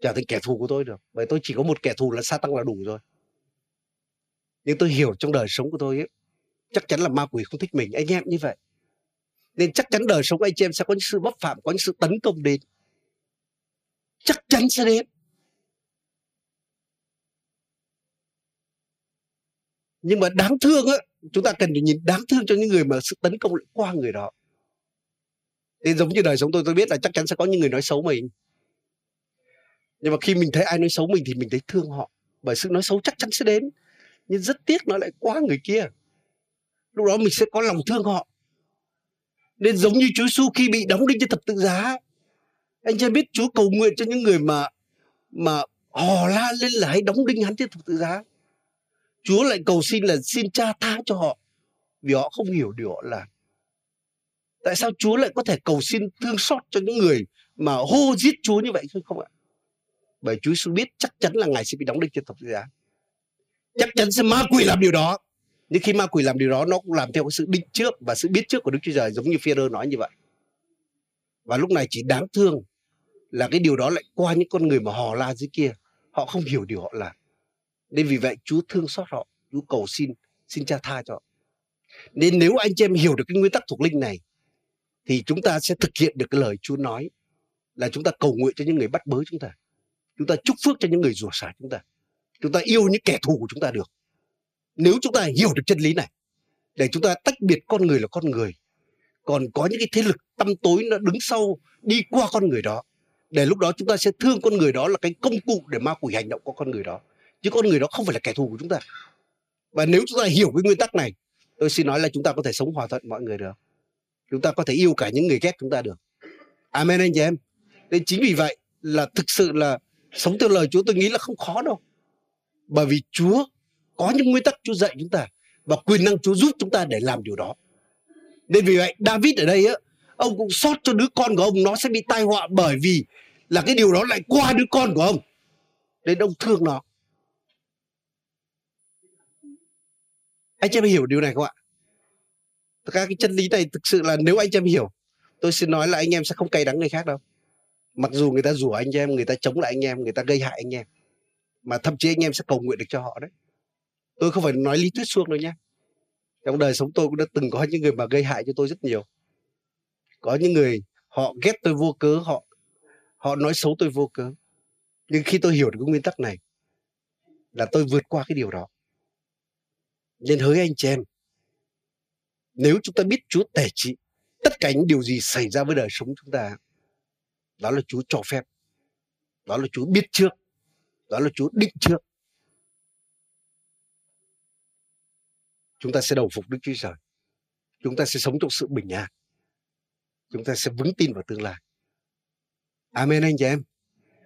trở thành kẻ thù của tôi được. Bởi tôi chỉ có một kẻ thù là sa tăng là đủ rồi. Nhưng tôi hiểu trong đời sống của tôi ấy, chắc chắn là ma quỷ không thích mình. Anh em như vậy nên chắc chắn đời sống anh chị em sẽ có những sự bấp phạm, có những sự tấn công đến. Chắc chắn sẽ đến. Nhưng mà đáng thương á, chúng ta cần phải nhìn đáng thương cho những người mà sự tấn công lại qua người đó. Nên giống như đời sống tôi tôi biết là chắc chắn sẽ có những người nói xấu mình. Nhưng mà khi mình thấy ai nói xấu mình thì mình thấy thương họ. Bởi sự nói xấu chắc chắn sẽ đến. Nhưng rất tiếc nó lại qua người kia. Lúc đó mình sẽ có lòng thương họ nên giống như Chúa Giêsu khi bị đóng đinh trên thập tự giá anh chị biết Chúa cầu nguyện cho những người mà mà hò la lên là hãy đóng đinh hắn trên thập tự giá. Chúa lại cầu xin là xin cha tha cho họ, vì họ không hiểu điều họ làm. Tại sao Chúa lại có thể cầu xin thương xót cho những người mà hô giết Chúa như vậy không ạ? Bởi Chúa Giêsu biết chắc chắn là ngài sẽ bị đóng đinh trên thập tự giá. Chắc chắn sẽ ma quỷ làm điều đó nhưng khi ma quỷ làm điều đó, nó cũng làm theo cái sự định trước và sự biết trước của Đức Chúa Trời, giống như Phi-rơ nói như vậy. Và lúc này chỉ đáng thương là cái điều đó lại qua những con người mà hò la dưới kia. Họ không hiểu điều họ làm. Nên vì vậy, Chúa thương xót họ. Chúa cầu xin xin cha tha cho họ. nên nếu anh chị em hiểu được cái nguyên tắc thuộc linh này, thì chúng ta sẽ thực hiện được cái lời Chúa nói là chúng ta cầu nguyện cho những người bắt bớ chúng ta. Chúng ta chúc phước cho những người rủa xả chúng ta. Chúng ta yêu những kẻ thù của chúng ta được nếu chúng ta hiểu được chân lý này, để chúng ta tách biệt con người là con người, còn có những cái thế lực tâm tối nó đứng sau, đi qua con người đó, để lúc đó chúng ta sẽ thương con người đó là cái công cụ để ma quỷ hành động của con người đó. Chứ con người đó không phải là kẻ thù của chúng ta. Và nếu chúng ta hiểu cái nguyên tắc này, tôi xin nói là chúng ta có thể sống hòa thuận mọi người được. Chúng ta có thể yêu cả những người ghét chúng ta được. Amen anh chị em. Nên chính vì vậy là thực sự là sống theo lời Chúa tôi nghĩ là không khó đâu. Bởi vì Chúa có những nguyên tắc Chúa dạy chúng ta và quyền năng Chúa giúp chúng ta để làm điều đó. Nên vì vậy, David ở đây á, ông cũng xót cho đứa con của ông nó sẽ bị tai họa bởi vì là cái điều đó lại qua đứa con của ông. Nên ông thương nó. Anh chị em hiểu điều này không ạ? Các cái chân lý này thực sự là nếu anh chị em hiểu, tôi xin nói là anh em sẽ không cay đắng người khác đâu. Mặc dù người ta rủa anh em, người ta chống lại anh em, người ta gây hại anh em, mà thậm chí anh em sẽ cầu nguyện được cho họ đấy tôi không phải nói lý thuyết suông đâu nhé trong đời sống tôi cũng đã từng có những người mà gây hại cho tôi rất nhiều. Có những người họ ghét tôi vô cớ, họ họ nói xấu tôi vô cớ. Nhưng khi tôi hiểu được cái nguyên tắc này, là tôi vượt qua cái điều đó. Nên hỡi anh chị em, nếu chúng ta biết Chúa tể trị tất cả những điều gì xảy ra với đời sống chúng ta, đó là Chúa cho phép, đó là Chúa biết trước, đó là Chúa định trước. Chúng ta sẽ đầu phục Đức Chúa Trời chúng ta sẽ sống trong sự bình an chúng ta sẽ vững tin vào tương lai Amen anh chị em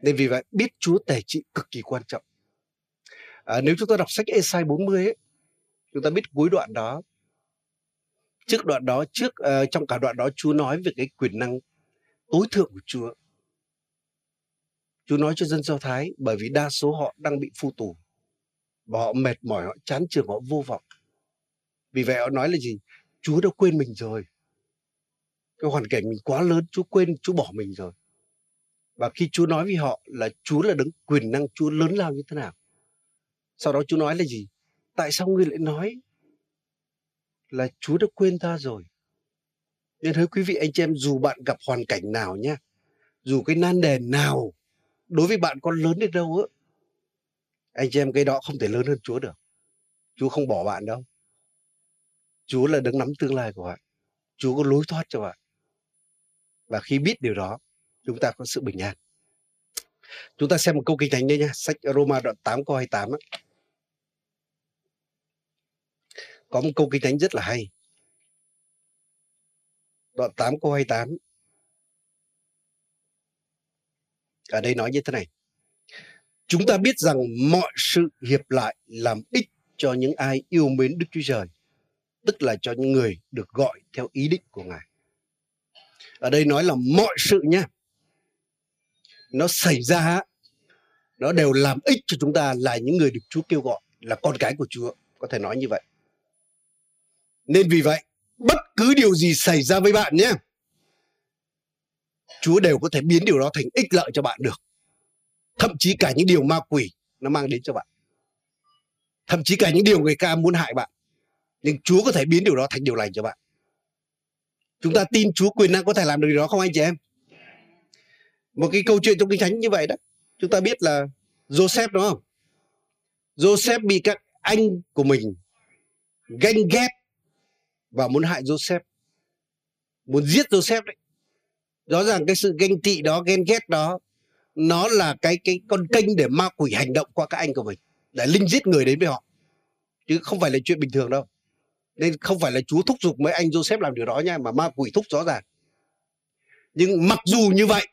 Nên vì vậy biết Chúa tể trị cực kỳ quan trọng. À, nếu chúng ta đọc sách Esai 40 ấy, chúng ta biết cuối đoạn đó trước đoạn đó trước uh, trong cả đoạn đó Chúa nói về cái quyền năng tối thượng của Chúa. Chúa nói cho dân Do Thái bởi vì đa số họ đang bị phu tù và họ mệt mỏi, họ chán trường, họ vô vọng. Vì vậy họ nói là gì? Chúa đã quên mình rồi. Cái hoàn cảnh mình quá lớn, Chúa quên, Chúa bỏ mình rồi. Và khi Chúa nói với họ là Chúa là đấng quyền năng, Chúa lớn lao như thế nào. Sau đó Chúa nói là gì? Tại sao ngươi lại nói là Chúa đã quên ta rồi? Nên thưa quý vị anh chị em dù bạn gặp hoàn cảnh nào nhé, dù cái nan đề nào đối với bạn có lớn đến đâu á, anh chị em cái đó không thể lớn hơn Chúa được. Chúa không bỏ bạn đâu. Chúa là đứng nắm tương lai của bạn. Chúa có lối thoát cho bạn. Và khi biết điều đó, chúng ta có sự bình an. Chúng ta xem một câu kinh thánh đây nha, sách Roma đoạn 8 câu 28 á. Có một câu kinh thánh rất là hay. Đoạn 8 câu 28. Ở đây nói như thế này. Chúng ta biết rằng mọi sự hiệp lại làm ích cho những ai yêu mến Đức Chúa Trời, tức là cho những người được gọi theo ý định của Ngài. Ở đây nói là mọi sự nhé. Nó xảy ra, nó đều làm ích cho chúng ta là những người được Chúa kêu gọi, là con cái của Chúa. Có thể nói như vậy. Nên vì vậy, bất cứ điều gì xảy ra với bạn nhé, Chúa đều có thể biến điều đó thành ích lợi cho bạn được thậm chí cả những điều ma quỷ nó mang đến cho bạn thậm chí cả những điều người ta muốn hại bạn nhưng Chúa có thể biến điều đó thành điều lành cho bạn. Chúng ta tin Chúa quyền năng có thể làm được điều đó không anh chị em? Một cái câu chuyện trong kinh thánh như vậy đó. Chúng ta biết là Joseph đúng không? Joseph bị các anh của mình ganh ghét và muốn hại Joseph. Muốn giết Joseph đấy. Rõ ràng cái sự ganh tị đó, ghen ghét đó, nó là cái cái con kênh để ma quỷ hành động qua các anh của mình, để linh giết người đến với họ. Chứ không phải là chuyện bình thường đâu nên không phải là chúa thúc giục mấy anh joseph làm điều đó nha mà ma quỷ thúc rõ ràng. Nhưng mặc dù như vậy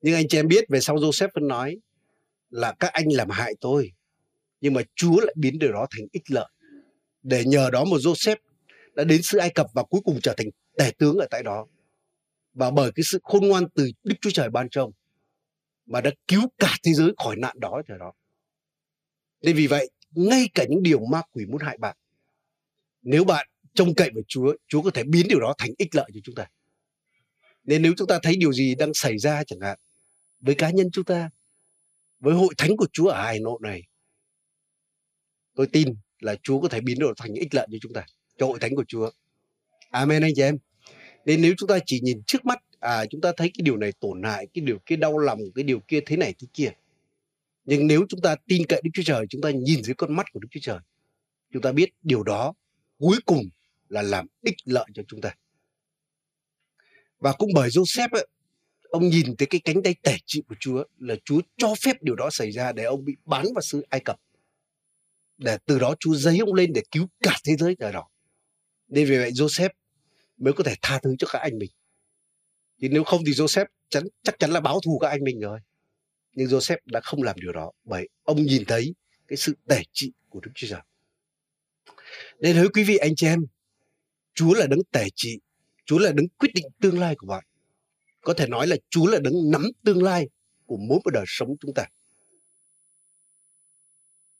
nhưng anh chị em biết về sau joseph vẫn nói là các anh làm hại tôi nhưng mà chúa lại biến điều đó thành ích lợi. Để nhờ đó một joseph đã đến xứ ai cập và cuối cùng trở thành tể tướng ở tại đó. Và bởi cái sự khôn ngoan từ đức chúa trời ban trông mà đã cứu cả thế giới khỏi nạn đói thời đó. Nên vì vậy, ngay cả những điều ma quỷ muốn hại bạn, nếu bạn trông cậy vào Chúa, Chúa có thể biến điều đó thành ích lợi cho chúng ta. Nên nếu chúng ta thấy điều gì đang xảy ra chẳng hạn với cá nhân chúng ta, với hội thánh của Chúa ở Hà Nội này, tôi tin là Chúa có thể biến điều đó thành ích lợi cho chúng ta, cho hội thánh của Chúa. Amen anh chị em. Nên nếu chúng ta chỉ nhìn trước mắt à chúng ta thấy cái điều này tổn hại cái điều kia đau lòng cái điều kia thế này thế kia nhưng nếu chúng ta tin cậy Đức Chúa Trời chúng ta nhìn dưới con mắt của Đức Chúa Trời chúng ta biết điều đó cuối cùng là làm ích lợi cho chúng ta. Và cũng bởi Joseph ấy, ông nhìn thấy cái cánh tay tể trị của Chúa là Chúa cho phép điều đó xảy ra để ông bị bán vào xứ Ai Cập. Để từ đó Chúa giấy ông lên để cứu cả thế giới thời đó. Nên vì vậy Joseph mới có thể tha thứ cho các anh mình. Thì nếu không thì Joseph chắn, chắc chắn là báo thù các anh mình rồi. Nhưng Joseph đã không làm điều đó bởi ông nhìn thấy cái sự tể trị của Đức Chúa Trời nên hỡi quý vị anh chị em Chúa là đấng tể trị Chúa là đấng quyết định tương lai của bạn. Có thể nói là Chúa là đấng nắm tương lai của mỗi một đời sống chúng ta.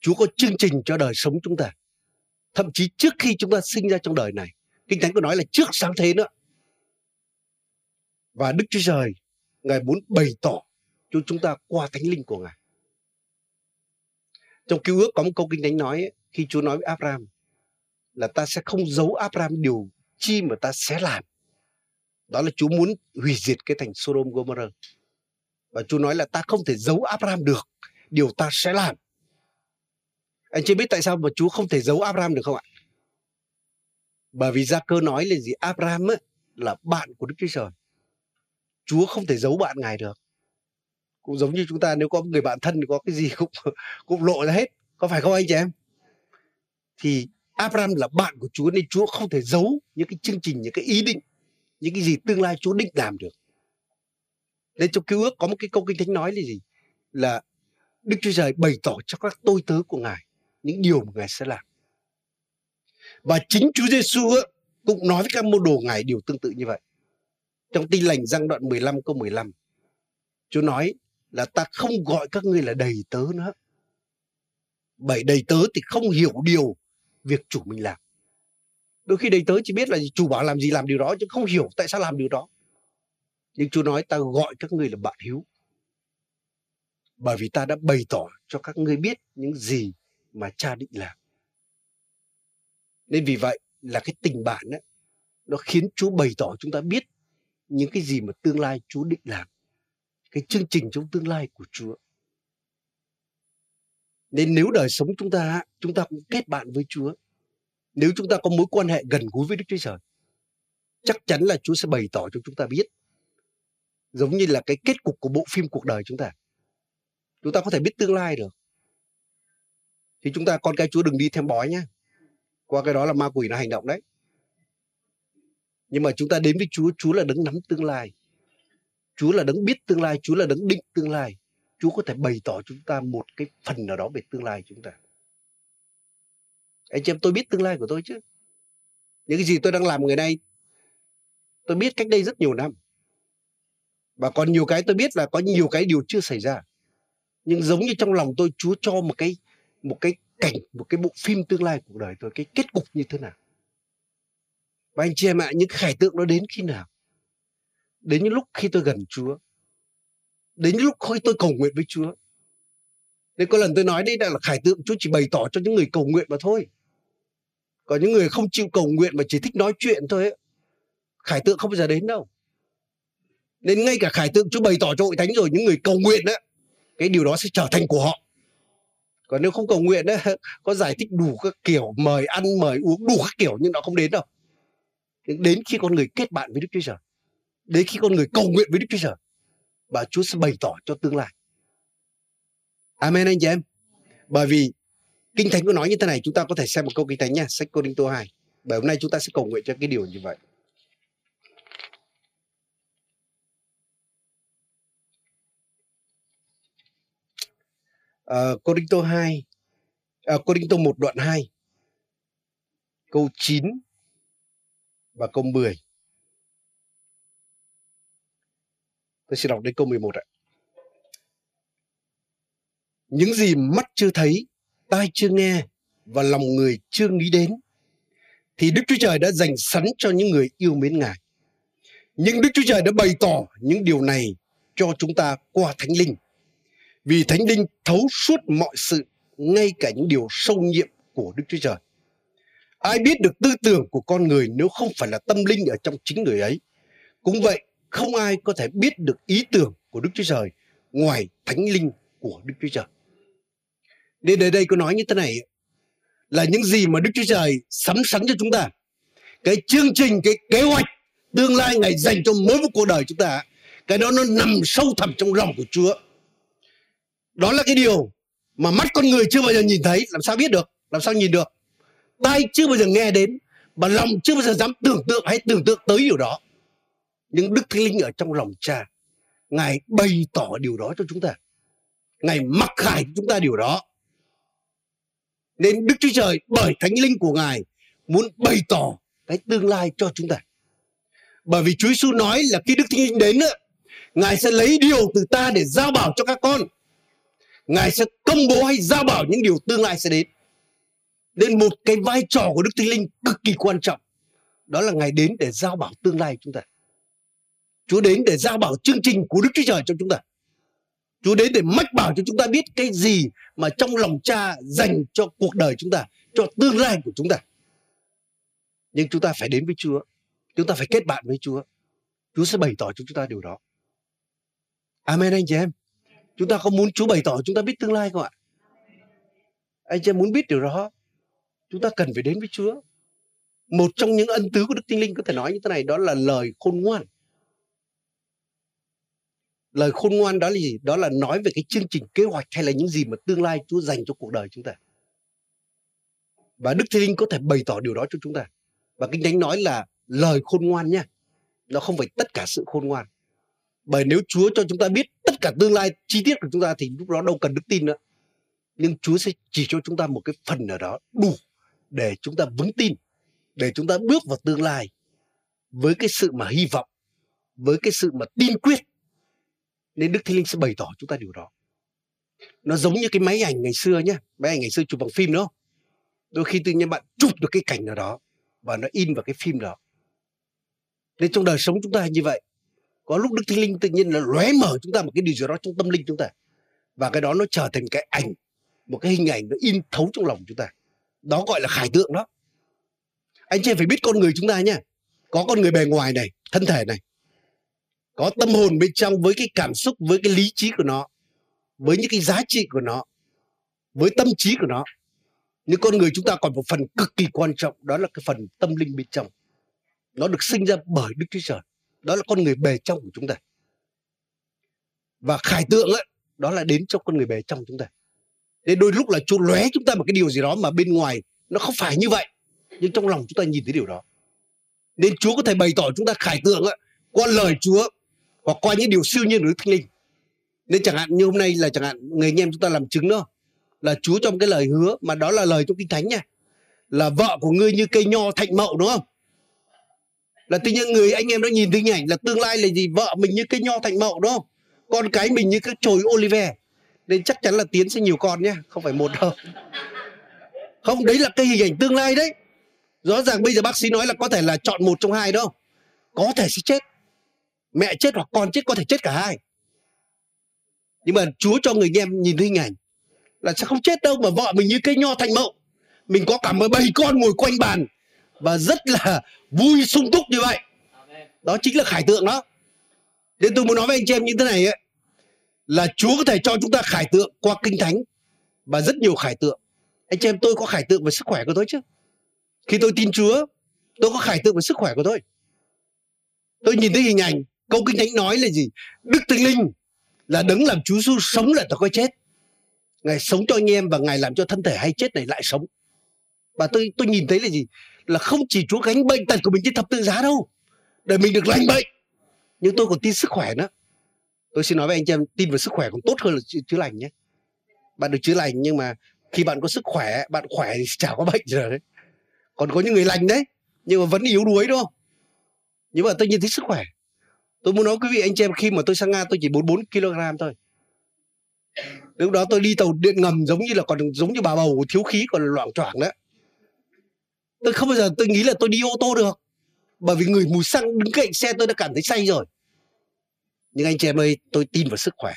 Chúa có chương trình cho đời sống chúng ta. Thậm chí trước khi chúng ta sinh ra trong đời này kinh thánh có nói là trước sáng thế nữa. Và Đức Chúa Trời, Ngài muốn bày tỏ cho chúng ta qua thánh linh của Ngài. Trong cứu ước có một câu kinh thánh nói khi Chúa nói với Abraham là ta sẽ không giấu Abraham điều chi mà ta sẽ làm. Đó là Chúa muốn hủy diệt cái thành Sodom Gomorrah. Và Chúa nói là ta không thể giấu Abraham được điều ta sẽ làm. Anh chưa biết tại sao mà Chúa không thể giấu Abraham được không ạ? Bởi vì Gia cơ nói là gì? Abraham ấy, là bạn của Đức Chúa Trời. Chúa không thể giấu bạn ngài được cũng giống như chúng ta nếu có người bạn thân thì có cái gì cũng cũng lộ ra hết có phải không anh chị em thì Abraham là bạn của Chúa nên Chúa không thể giấu những cái chương trình những cái ý định những cái gì tương lai Chúa định làm được Nên trong cứu ước có một cái câu kinh thánh nói là gì? Là Đức Chúa Trời bày tỏ cho các tôi tớ của Ngài những điều mà Ngài sẽ làm. Và chính Chúa Giêsu cũng nói với các môn đồ Ngài điều tương tự như vậy. Trong tin lành răng đoạn 15 câu 15, Chúa nói là ta không gọi các ngươi là đầy tớ nữa. Bởi đầy tớ thì không hiểu điều việc chủ mình làm. Đôi khi đầy tớ chỉ biết là chủ bảo làm gì làm điều đó chứ không hiểu tại sao làm điều đó. Nhưng Chúa nói ta gọi các ngươi là bạn hiếu. Bởi vì ta đã bày tỏ cho các ngươi biết những gì mà cha định làm. Nên vì vậy là cái tình bạn ấy, nó khiến Chúa bày tỏ chúng ta biết những cái gì mà tương lai Chúa định làm. Cái chương trình trong tương lai của Chúa. Nên nếu đời sống chúng ta, chúng ta cũng kết bạn với Chúa. Nếu chúng ta có mối quan hệ gần gũi với Đức Chúa Trời, chắc chắn là Chúa sẽ bày tỏ cho chúng ta biết. Giống như là cái kết cục của bộ phim cuộc đời chúng ta. Chúng ta có thể biết tương lai được. Thì chúng ta con cái Chúa đừng đi thêm bói nhé. Qua cái đó là ma quỷ nó hành động đấy. Nhưng mà chúng ta đến với Chúa, Chúa là đấng nắm tương lai. Chúa là đấng biết tương lai, Chúa là đấng định tương lai. Chúa có thể bày tỏ chúng ta một cái phần nào đó về tương lai chúng ta. Anh chị em tôi biết tương lai của tôi chứ. Những cái gì tôi đang làm ngày nay tôi biết cách đây rất nhiều năm. Và còn nhiều cái tôi biết là có nhiều cái điều chưa xảy ra. Nhưng giống như trong lòng tôi Chúa cho một cái một cái cảnh, một cái bộ phim tương lai cuộc đời tôi, cái kết cục như thế nào. Và anh chị em ạ, những khải tượng nó đến khi nào? Đến những lúc khi tôi gần Chúa. Đến lúc khi tôi cầu nguyện với Chúa. Nên có lần tôi nói đây là khải tượng Chúa chỉ bày tỏ cho những người cầu nguyện mà thôi. Còn những người không chịu cầu nguyện mà chỉ thích nói chuyện thôi ấy, khải tượng không bao giờ đến đâu. Nên ngay cả khải tượng Chúa bày tỏ cho hội thánh rồi những người cầu nguyện á, cái điều đó sẽ trở thành của họ. Còn nếu không cầu nguyện á, có giải thích đủ các kiểu mời ăn mời uống đủ các kiểu nhưng nó không đến đâu. Đến khi con người kết bạn với Đức Chúa Trời. Đến khi con người cầu nguyện với Đức Chúa Trời. Và Chúa sẽ bày tỏ cho tương lai. Amen anh chị em. Bởi vì Kinh Thánh có nói như thế này, chúng ta có thể xem một câu Kinh Thánh nha, sách Cô Đinh Tô 2. Bởi hôm nay chúng ta sẽ cầu nguyện cho cái điều như vậy. Ờ, uh, Cô Đinh Tô 2, uh, ờ, Cô Đinh Tô 1 đoạn 2, câu 9 và câu 10. Tôi sẽ đọc đến câu 11 ạ. Những gì mắt chưa thấy, tai chưa nghe và lòng người chưa nghĩ đến thì Đức Chúa Trời đã dành sẵn cho những người yêu mến Ngài. Nhưng Đức Chúa Trời đã bày tỏ những điều này cho chúng ta qua Thánh Linh. Vì Thánh Linh thấu suốt mọi sự, ngay cả những điều sâu nhiệm của Đức Chúa Trời. Ai biết được tư tưởng của con người nếu không phải là tâm linh ở trong chính người ấy. Cũng vậy, không ai có thể biết được ý tưởng của Đức Chúa Trời ngoài Thánh Linh của Đức Chúa Trời. Nên ở đây có nói như thế này là những gì mà Đức Chúa Trời sắm sẵn cho chúng ta. Cái chương trình, cái kế hoạch tương lai ngày dành cho mỗi một cuộc đời chúng ta. Cái đó nó nằm sâu thẳm trong lòng của Chúa. Đó là cái điều mà mắt con người chưa bao giờ nhìn thấy. Làm sao biết được? Làm sao nhìn được? Tai chưa bao giờ nghe đến. Và lòng chưa bao giờ dám tưởng tượng hay tưởng tượng tới điều đó. Nhưng Đức Thánh Linh ở trong lòng cha. Ngài bày tỏ điều đó cho chúng ta. Ngài mặc khải chúng ta điều đó nên Đức Chúa Trời bởi Thánh Linh của Ngài muốn bày tỏ cái tương lai cho chúng ta. Bởi vì Chúa Giêsu nói là khi Đức Thánh Linh đến nữa, Ngài sẽ lấy điều từ ta để giao bảo cho các con. Ngài sẽ công bố hay giao bảo những điều tương lai sẽ đến. Nên một cái vai trò của Đức Thánh Linh cực kỳ quan trọng. Đó là Ngài đến để giao bảo tương lai chúng ta. Chúa đến để giao bảo chương trình của Đức Chúa Trời cho chúng ta. Chúa đến để mách bảo cho chúng ta biết cái gì mà trong lòng cha dành cho cuộc đời chúng ta, cho tương lai của chúng ta. Nhưng chúng ta phải đến với Chúa. Chúng ta phải kết bạn với Chúa. Chúa sẽ bày tỏ cho chúng ta điều đó. Amen anh chị em. Chúng ta có muốn Chúa bày tỏ chúng ta biết tương lai không ạ? Anh chị em muốn biết điều đó, chúng ta cần phải đến với Chúa. Một trong những ân tứ của Đức Tinh Linh có thể nói như thế này, đó là lời khôn ngoan lời khôn ngoan đó là gì? Đó là nói về cái chương trình kế hoạch hay là những gì mà tương lai Chúa dành cho cuộc đời chúng ta. Và Đức Thánh Linh có thể bày tỏ điều đó cho chúng ta. Và kinh thánh nói là lời khôn ngoan nhé nó không phải tất cả sự khôn ngoan. Bởi nếu Chúa cho chúng ta biết tất cả tương lai, chi tiết của chúng ta thì lúc đó đâu cần đức tin nữa. Nhưng Chúa sẽ chỉ cho chúng ta một cái phần nào đó đủ để chúng ta vững tin, để chúng ta bước vào tương lai với cái sự mà hy vọng, với cái sự mà tin quyết nên Đức Thánh Linh sẽ bày tỏ chúng ta điều đó. Nó giống như cái máy ảnh ngày xưa nhá, máy ảnh ngày xưa chụp bằng phim đó đôi khi tự nhiên bạn chụp được cái cảnh nào đó và nó in vào cái phim đó. Nên trong đời sống chúng ta như vậy. Có lúc đức thánh linh tự nhiên là lóe mở chúng ta một cái điều gì đó trong tâm linh chúng ta. Và cái đó nó trở thành cái ảnh, một cái hình ảnh nó in thấu trong lòng chúng ta. Đó gọi là khải tượng đó. Anh chị phải biết con người chúng ta nhá. Có con người bề ngoài này, thân thể này có tâm hồn bên trong với cái cảm xúc với cái lý trí của nó với những cái giá trị của nó với tâm trí của nó. Nhưng con người chúng ta còn một phần cực kỳ quan trọng đó là cái phần tâm linh bên trong. Nó được sinh ra bởi đức chúa trời. Đó là con người bề trong của chúng ta. Và khải tượng ấy, đó là đến cho con người bề trong chúng ta. Nên đôi lúc là chúa lóe chúng ta một cái điều gì đó mà bên ngoài nó không phải như vậy nhưng trong lòng chúng ta nhìn thấy điều đó. Nên chúa có thể bày tỏ chúng ta khải tượng ấy, qua lời chúa hoặc qua những điều siêu nhiên của đức thánh linh. Nên chẳng hạn như hôm nay là chẳng hạn người anh em chúng ta làm chứng đó, là Chúa trong cái lời hứa, mà đó là lời trong kinh thánh nha. Là vợ của ngươi như cây nho thạnh mậu, đúng không? Là tự nhiên người anh em đã nhìn thấy hình ảnh là tương lai là gì? Vợ mình như cây nho thạnh mậu, đúng không? Con cái mình như cái chồi olive nên chắc chắn là tiến sẽ nhiều con nhé không phải một đâu. Không, đấy là cái hình ảnh tương lai đấy. Rõ ràng bây giờ bác sĩ nói là có thể là chọn một trong hai đâu có thể sẽ chết mẹ chết hoặc con chết có thể chết cả hai. Nhưng mà chúa cho người em nhìn thấy hình ảnh là sẽ không chết đâu mà vợ mình như cây nho thành mậu. Mình có cả mười bầy con ngồi quanh bàn và rất là vui sung túc như vậy. Đó chính là khải tượng đó. Nên tôi muốn nói với anh chị em như thế này ấy, là Chúa có thể cho chúng ta khải tượng qua kinh thánh và rất nhiều khải tượng. Anh chị em tôi có khải tượng về sức khỏe của tôi chứ. Khi tôi tin Chúa tôi có khải tượng về sức khỏe của tôi. Tôi nhìn thấy hình ảnh câu kinh thánh nói là gì? Đức thánh linh là đấng làm Chúa Giêsu sống là ta coi chết. Ngài sống cho anh em và ngài làm cho thân thể hay chết này lại sống. Và tôi tôi nhìn thấy là gì? Là không chỉ chúa gánh bệnh tật của mình trên thập tự giá đâu, để mình được lành bệnh. Nhưng tôi còn tin sức khỏe nữa. Tôi xin nói với anh chị em, tin vào sức khỏe còn tốt hơn là chữa lành nhé. Bạn được chữa lành nhưng mà khi bạn có sức khỏe, bạn khỏe thì chả có bệnh gì rồi đấy. Còn có những người lành đấy, nhưng mà vẫn yếu đuối, đúng không? Nhưng mà tôi nhìn thấy sức khỏe tôi muốn nói quý vị anh chị em, khi mà tôi sang nga tôi chỉ 44 kg thôi. Lúc đó tôi đi tàu điện ngầm giống như là còn giống như bà bầu, thiếu khí, còn loạn choạng đấy. Tôi không bao giờ tôi nghĩ là tôi đi ô tô được, bởi vì người mùi xăng đứng cạnh xe tôi đã cảm thấy say rồi. Nhưng anh chị em ơi, tôi tin vào sức khỏe.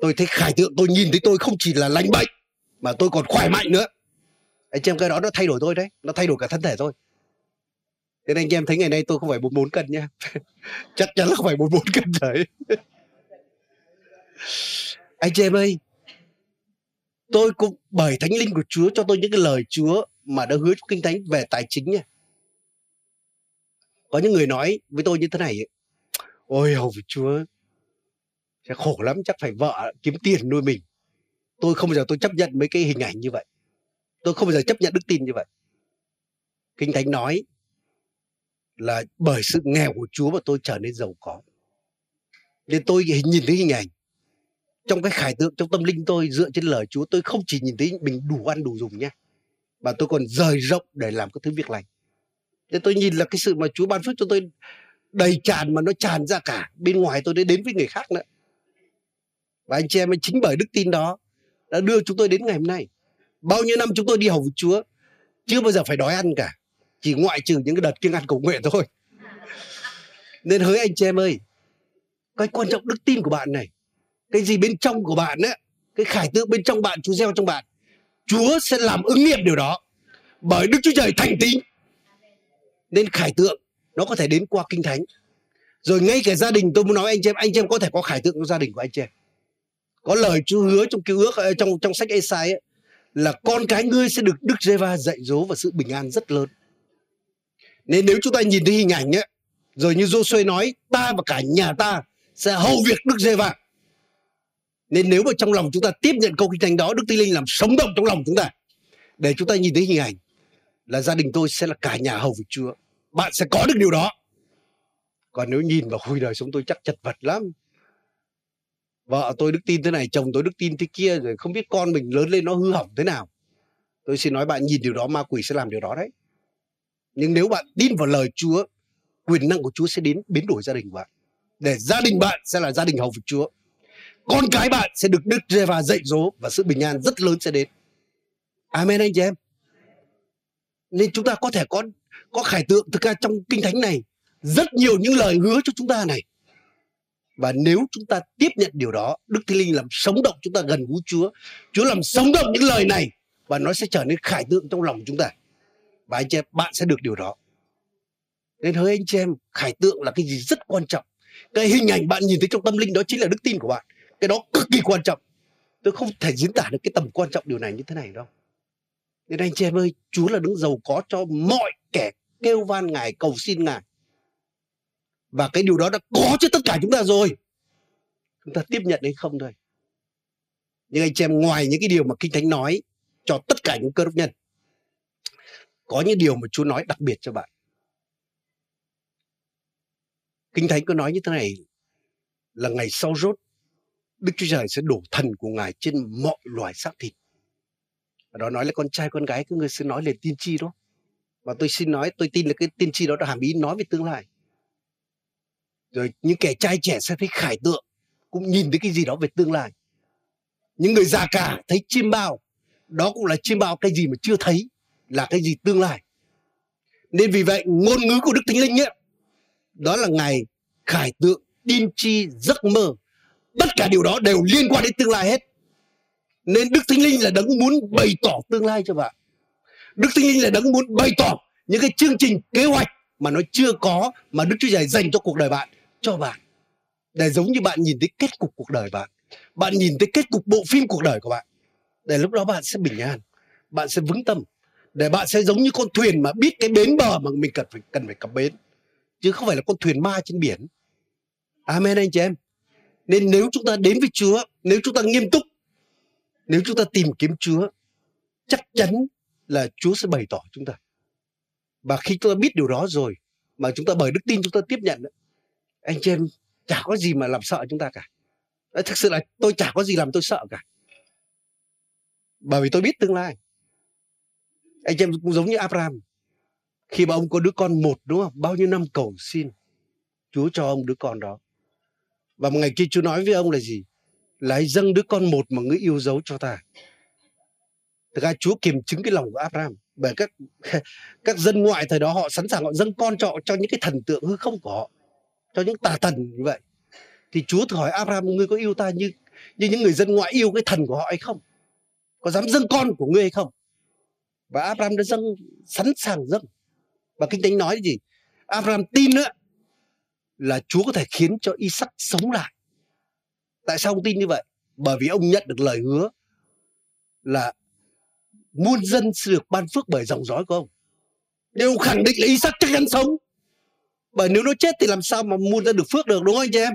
Tôi thấy khải tượng, tôi nhìn thấy tôi không chỉ là lành bệnh, mà tôi còn khỏe mạnh nữa. Anh chị em, cái đó nó thay đổi tôi đấy, nó thay đổi cả thân thể tôi nên anh em thấy ngày nay tôi không phải 44 cân nhá. Chắc chắn là không phải 44 cân đấy. Anh chị em ơi, tôi cũng bởi thánh linh của Chúa cho tôi những cái lời Chúa mà đã hứa trong kinh thánh về tài chính nha. Có những người nói với tôi như thế này ôi, hầu Chúa, sẽ khổ lắm, chắc phải vợ kiếm tiền nuôi mình. Tôi không bao giờ tôi chấp nhận mấy cái hình ảnh như vậy. Tôi không bao giờ chấp nhận đức tin như vậy. Kinh thánh nói là bởi sự nghèo của Chúa mà tôi trở nên giàu có. Nên tôi nhìn thấy hình ảnh. Trong cái khải tượng, trong tâm linh tôi, dựa trên lời Chúa, tôi không chỉ nhìn thấy mình đủ ăn đủ dùng nha mà tôi còn rời rộng để làm các thứ việc lành. Nên tôi nhìn là cái sự mà Chúa ban phước cho tôi đầy tràn mà nó tràn ra cả. Bên ngoài tôi đến với người khác nữa. Và anh chị em chính bởi đức tin đó đã đưa chúng tôi đến ngày hôm nay. Bao nhiêu năm chúng tôi đi hầu với Chúa, chưa bao giờ phải đói ăn cả chỉ ngoại trừ những cái đợt kiêng ăn cầu nguyện thôi. Nên hỡi anh chị em ơi, cái quan trọng đức tin của bạn này, cái gì bên trong của bạn ấy cái khải tượng bên trong bạn Chúa gieo trong bạn, Chúa sẽ làm ứng nghiệm điều đó. Bởi Đức Chúa Trời thành tín. Nên khải tượng nó có thể đến qua kinh thánh. Rồi ngay cả gia đình tôi muốn nói anh chị em, anh chị em có thể có khải tượng trong gia đình của anh chị em. Có lời Chúa hứa trong cứu ước ờ, trong trong sách Esai ấy là con cái ngươi sẽ được Đức Giê-va dạy dỗ và sự bình an rất lớn nên nếu chúng ta nhìn thấy hình ảnh ấy, rồi như Joshua nói, ta và cả nhà ta sẽ hầu việc Đức Giê-va. Nên nếu mà trong lòng chúng ta tiếp nhận câu kinh thánh đó, đức tinh linh làm sống động trong lòng chúng ta, để chúng ta nhìn thấy hình ảnh là gia đình tôi sẽ là cả nhà hầu việc chúa. Bạn sẽ có được điều đó. Còn nếu nhìn vào hồi đời sống tôi chắc chật vật lắm. Vợ tôi đức tin thế này, chồng tôi đức tin thế kia, rồi không biết con mình lớn lên nó hư hỏng thế nào. Tôi xin nói bạn nhìn điều đó, ma quỷ sẽ làm điều đó đấy nhưng nếu bạn tin vào lời chúa, quyền năng của chúa sẽ đến, biến đổi gia đình bạn. Để gia đình bạn sẽ là gia đình hầu phục chúa. Con cái bạn sẽ được đức giê va dạy dỗ và sự bình an rất lớn sẽ đến. Amen anh chị em. Nên chúng ta có thể có có khải tượng thực ra trong kinh thánh này, rất nhiều những lời hứa cho chúng ta này. Và nếu chúng ta tiếp nhận điều đó, đức thánh linh làm sống động chúng ta gần gũi chúa chúa làm sống động những lời này, và nó sẽ trở nên khải tượng trong lòng chúng ta và anh chị em, bạn sẽ được điều đó. Nên hỡi anh chị em, khải tượng là cái gì rất quan trọng. Cái hình ảnh bạn nhìn thấy trong tâm linh đó chính là đức tin của bạn. Cái đó cực kỳ quan trọng. Tôi không thể diễn tả được cái tầm quan trọng điều này như thế này đâu. Nên anh chị em ơi, chúa là đứng giàu có cho mọi kẻ kêu van ngài, cầu xin ngài. Và cái điều đó đã có cho tất cả chúng ta rồi. Chúng ta tiếp nhận hay không thôi. Nhưng anh chị em, ngoài những cái điều mà kinh thánh nói cho tất cả những cơ đốc nhân có những điều mà Chúa nói đặc biệt cho bạn kinh thánh có nói như thế này là ngày sau rốt Đức Chúa Trời sẽ đổ thần của Ngài trên mọi loài xác thịt. Và đó nói là con trai con gái các người sẽ nói lên tiên tri đó. Và tôi xin nói, tôi tin là cái tiên tri đó đã hàm ý nói về tương lai. Rồi những kẻ trai trẻ sẽ thấy khải tượng, cũng nhìn thấy cái gì đó về tương lai. Những người già cả thấy chim bao, đó cũng là chim bao cái gì mà chưa thấy, là cái gì tương lai. Nên vì vậy ngôn ngữ của Đức Thánh Linh ấy, đó là ngày khải tượng, tiên tri, giấc mơ. Tất cả điều đó đều liên quan đến tương lai hết. Nên đức thánh linh là đấng muốn bày tỏ tương lai cho bạn. Đức thánh linh là đấng muốn bày tỏ những cái chương trình kế hoạch mà nó chưa có mà đức chúa trời dành cho cuộc đời bạn cho bạn. Để giống như bạn nhìn thấy kết cục cuộc đời bạn. Bạn nhìn thấy kết cục bộ phim cuộc đời của bạn. Để lúc đó bạn sẽ bình an bạn sẽ vững tâm để bạn sẽ giống như con thuyền mà biết cái bến bờ mà mình cần phải cần phải cập bến chứ không phải là con thuyền ma trên biển amen anh chị em nên nếu chúng ta đến với Chúa, nếu chúng ta nghiêm túc, nếu chúng ta tìm kiếm Chúa, chắc chắn là Chúa sẽ bày tỏ chúng ta. Và khi chúng ta biết điều đó rồi, mà chúng ta bởi đức tin chúng ta tiếp nhận, anh chị em chả có gì mà làm sợ chúng ta cả. Thực sự là tôi chả có gì làm tôi sợ cả. Bởi vì tôi biết tương lai. Anh em cũng giống như Abraham. Khi mà ông có đứa con một đúng không? Bao nhiêu năm cầu xin. Chúa cho ông đứa con đó. Và một ngày kia Chúa nói với ông là gì? Là hãy dâng đứa con một mà ngươi yêu dấu cho ta. Thực ra Chúa kiềm chứng cái lòng của Abraham. Bởi các các dân ngoại thời đó họ sẵn sàng họ dâng con cho cho những cái thần tượng hư không của họ. Cho những tà thần như vậy. Thì Chúa thử hỏi Abraham, ngươi có yêu ta như như những người dân ngoại yêu cái thần của họ hay không? Có dám dâng con của ngươi hay không? Và Abraham đã dâng sẵn sàng dâng. Và Kinh Thánh nói gì? Abraham tin nữa là Chúa có thể khiến cho Isaac sống lại. Tại sao ông tin như vậy? Bởi vì ông nhận được lời hứa là muôn dân sẽ được ban phước bởi dòng dõi của ông. Nên ông khẳng định là Isaac chắc chắn sống. Bởi nếu nó chết thì làm sao mà muôn dân được phước được đúng không anh chị em?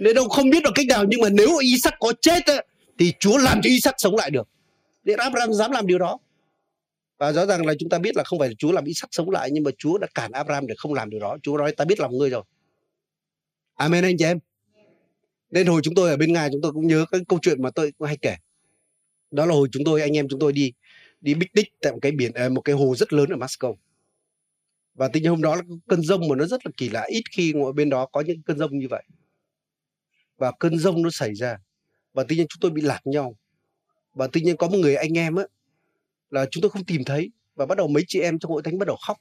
Nên ông không biết được cách nào nhưng mà nếu Isaac có chết ấy, thì Chúa làm cho Isaac sống lại được. Nên Abraham dám làm điều đó. Và rõ ràng là chúng ta biết là không phải là Chúa làm Isaac sống lại nhưng mà Chúa đã cản Abraham để không làm điều đó. Chúa nói ta biết lòng ngươi rồi. Amen anh chị em. Nên hồi chúng tôi ở bên ngài chúng tôi cũng nhớ cái câu chuyện mà tôi cũng hay kể. Đó là hồi chúng tôi anh em chúng tôi đi đi bích tích tại một cái biển à, một cái hồ rất lớn ở Moscow. Và tính hôm đó là cơn rông mà nó rất là kỳ lạ, ít khi ngồi bên đó có những cơn rông như vậy. Và cơn rông nó xảy ra và tự nhiên chúng tôi bị lạc nhau. Và tự nhiên có một người anh em á là chúng tôi không tìm thấy. Và bắt đầu mấy chị em trong hội thánh bắt đầu khóc.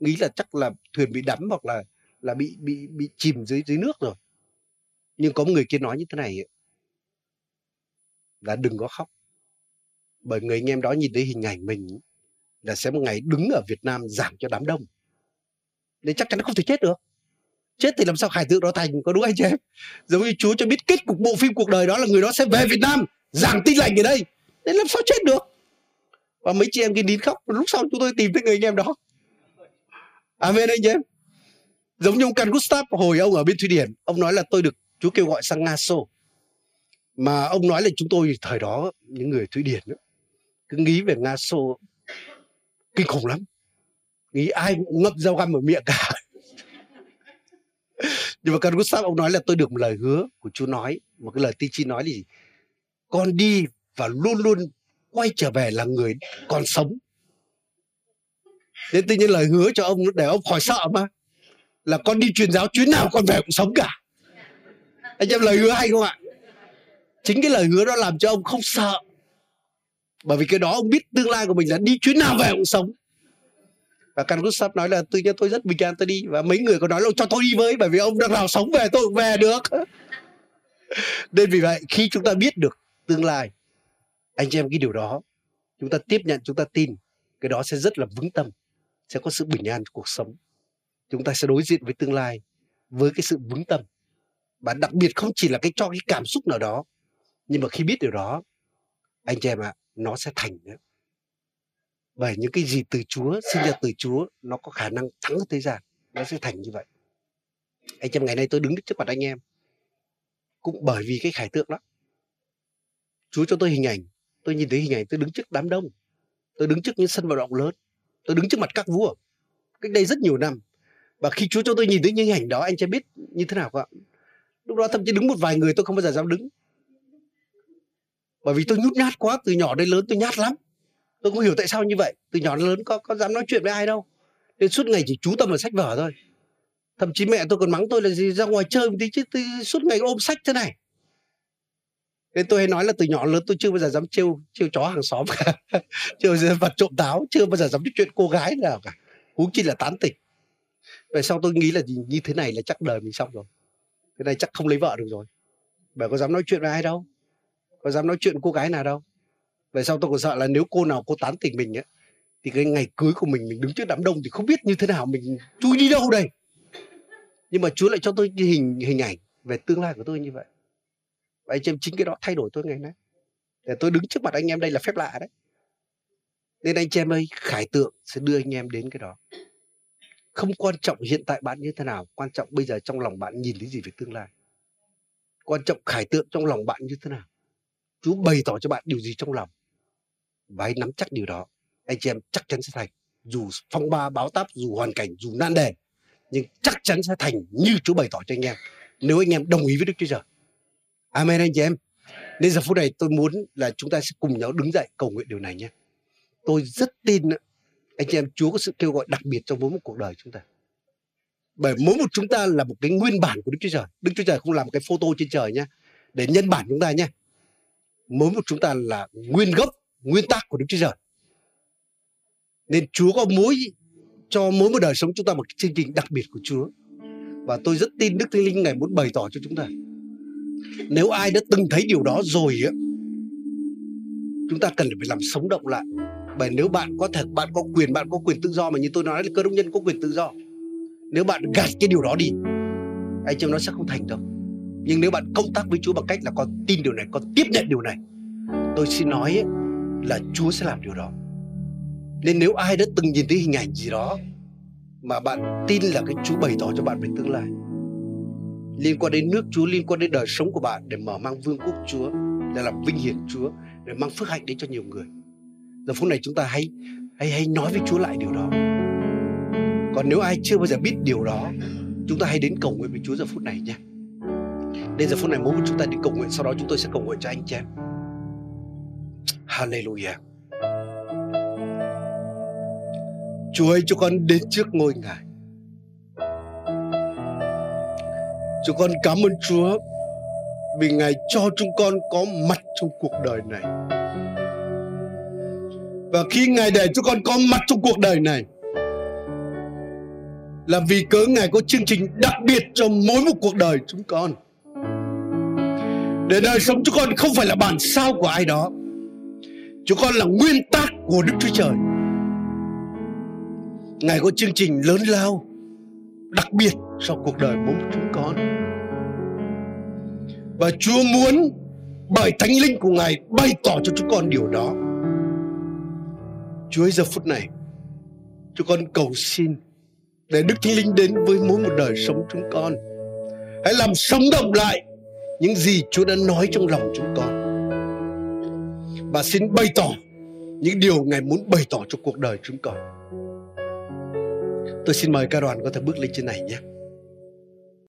Nghĩ là chắc là thuyền bị đắm hoặc là là bị bị bị chìm dưới dưới nước rồi. Nhưng có một người kia nói như thế này là đừng có khóc. Bởi người anh em đó nhìn thấy hình ảnh mình là sẽ một ngày đứng ở Việt Nam giảm cho đám đông. Nên chắc chắn nó không thể chết được. Chết thì làm sao khải tượng đó thành, có đúng anh chị em? Giống như Chúa cho biết kết cục bộ phim cuộc đời đó là người đó sẽ về Việt Nam giảng tin lành ở đây. Nên làm sao chết được? Và mấy chị em kia nín khóc lúc sau chúng tôi tìm thấy người anh em đó amen anh chị em Giống như ông Can Gustav hồi ông ở bên Thụy Điển, ông nói là tôi được Chúa kêu gọi sang Nga Xô. Mà ông nói là chúng tôi thời đó những người Thụy Điển đó, cứ nghĩ về Nga Xô kinh khủng lắm. Nghĩ ai cũng ngậm dao găm ở miệng cả. nhưng mà Can Gustav ông nói là tôi được một lời hứa của Chúa nói một cái lời tiên tri nói là gì con đi và luôn luôn quay trở về là người còn sống. Nên tự nhiên lời hứa cho ông để ông khỏi sợ mà. Là con đi truyền giáo chuyến nào con về cũng sống cả. Anh em lời hứa hay không ạ? Chính cái lời hứa đó làm cho ông không sợ. Bởi vì cái đó ông biết tương lai của mình là đi chuyến nào về cũng sống. Và Can Gustav nói là, tự nhiên tôi rất bình an tôi đi và mấy người có nói là cho tôi đi với, bởi vì ông đang nào sống về tôi cũng về được. Nên vì vậy, khi chúng ta biết được tương lai anh chị em cái điều đó chúng ta tiếp nhận chúng ta tin cái đó sẽ rất là vững tâm sẽ có sự bình an trong cuộc sống. Chúng ta sẽ đối diện với tương lai với cái sự vững tâm. Và đặc biệt không chỉ là cái cho cái cảm xúc nào đó nhưng mà khi biết điều đó anh chị em ạ à, nó sẽ thành nữa. Bởi những cái gì từ Chúa sinh ra từ Chúa nó có khả năng thắng thế gian nó sẽ thành như vậy. Anh em ngày nay tôi đứng trước mặt anh em cũng bởi vì cái khải tượng đó. Chúa cho tôi hình ảnh tôi nhìn thấy hình ảnh tôi đứng trước đám đông. Tôi đứng trước những sân vận động lớn. Tôi đứng trước mặt các vua. Cách đây rất nhiều năm. Và khi Chúa cho tôi nhìn thấy những hình ảnh đó anh sẽ biết như thế nào không ạ? Lúc đó thậm chí đứng một vài người tôi không bao giờ dám đứng. Bởi vì tôi nhút nhát quá từ nhỏ đến lớn tôi nhát lắm. Tôi không hiểu tại sao như vậy. Từ nhỏ đến lớn có có dám nói chuyện với ai đâu. Nên suốt ngày chỉ chú tâm vào sách vở thôi. Thậm chí mẹ tôi còn mắng tôi là gì ra ngoài chơi một tí chứ tôi, suốt ngày ôm sách thế này nên tôi hay nói là từ nhỏ lớn tôi chưa bao giờ dám trêu trêu chó hàng xóm cả. Trêu vật trộm táo, chưa bao giờ dám nói chuyện cô gái nào cả. Huống chi là tán tỉnh. Về sau tôi nghĩ là như thế này là chắc đời mình xong rồi. Thế này chắc không lấy vợ được rồi. Bởi có dám nói chuyện với ai đâu? Có dám nói chuyện cô gái nào đâu? Về sau tôi còn sợ là nếu cô nào cô tán tỉnh mình ấy thì cái ngày cưới của mình mình đứng trước đám đông thì không biết như thế nào mình chui đi đâu đây. Nhưng mà Chúa lại cho tôi hình hình ảnh về tương lai của tôi như vậy và anh em chính cái đó thay đổi tôi ngày nay. Để tôi đứng trước mặt anh em đây là phép lạ đấy. Nên anh chị em ơi, khải tượng sẽ đưa anh em đến cái đó. Không quan trọng hiện tại bạn như thế nào, quan trọng bây giờ trong lòng bạn nhìn thấy gì về tương lai. Quan trọng khải tượng trong lòng bạn như thế nào. Chúa bày tỏ cho bạn điều gì trong lòng. Và hãy nắm chắc điều đó. Anh chị em chắc chắn sẽ thành. Dù phong ba, báo táp, dù hoàn cảnh, dù nan đề, nhưng chắc chắn sẽ thành như Chúa bày tỏ cho anh em. Nếu anh em đồng ý với Đức Chúa Trời Amen anh chị em. Nên giờ phút này tôi muốn là chúng ta sẽ cùng nhau đứng dậy cầu nguyện điều này nhé. Tôi rất tin anh chị em, Chúa có sự kêu gọi đặc biệt trong mỗi một cuộc đời chúng ta. Bởi mỗi một chúng ta là một cái nguyên bản của Đức Chúa Trời. Đức Chúa Trời không làm cái photo trên trời nhé, để nhân bản chúng ta nhé. Mỗi một chúng ta là nguyên gốc, nguyên tắc của Đức Chúa Trời. Nên Chúa có mối cho mỗi một đời sống chúng ta một chương trình đặc biệt của Chúa. Và tôi rất tin Đức Thánh Linh ngày muốn bày tỏ cho chúng ta nếu ai đã từng thấy điều đó rồi á chúng ta cần phải làm sống động lại. Bởi nếu bạn có thể bạn có quyền bạn có quyền tự do mà như tôi nói là cơ đốc nhân có quyền tự do. Nếu bạn gạt cái điều đó đi anh chị nó sẽ không thành đâu nhưng nếu bạn công tác với Chúa bằng cách là con tin điều này con tiếp nhận điều này tôi xin nói ấy, là Chúa sẽ làm điều đó. Nên nếu ai đã từng nhìn thấy hình ảnh gì đó mà bạn tin là cái Chúa bày tỏ cho bạn về tương lai liên quan đến nước Chúa, liên quan đến đời sống của bạn, để mở mang vương quốc Chúa, để làm vinh hiển Chúa, để mang phước hạnh đến cho nhiều người. Giờ phút này chúng ta hãy hãy hãy nói với Chúa lại điều đó. Còn nếu ai chưa bao giờ biết điều đó, chúng ta hãy đến cầu nguyện với Chúa giờ phút này nhé. Đến giờ phút này mỗi chúng ta đi cầu nguyện, sau đó chúng tôi sẽ cầu nguyện cho anh chị em. Hallelujah. Chúa ơi, cho con đến trước ngôi ngài. Chúng con cảm ơn Chúa vì Ngài cho chúng con có mặt trong cuộc đời này. Và khi Ngài để chúng con có mặt trong cuộc đời này, là vì cớ Ngài có chương trình đặc biệt cho mỗi một cuộc đời chúng con. Để đời sống chúng con không phải là bản sao của ai đó. Chúng con là nguyên tắc của Đức Chúa Trời. Ngài có chương trình lớn lao đặc biệt sau cuộc đời mỗi chúng con. Và Chúa muốn bởi thánh linh của Ngài bày tỏ cho chúng con điều đó. Chúa ơi, giờ phút này, chúng con cầu xin để Đức Thánh Linh đến với mỗi một đời sống chúng con. Hãy làm sống động lại những gì Chúa đã nói trong lòng chúng con. Và xin bày tỏ những điều Ngài muốn bày tỏ cho cuộc đời chúng con tôi xin mời ca đoàn có thể bước lên trên này nhé.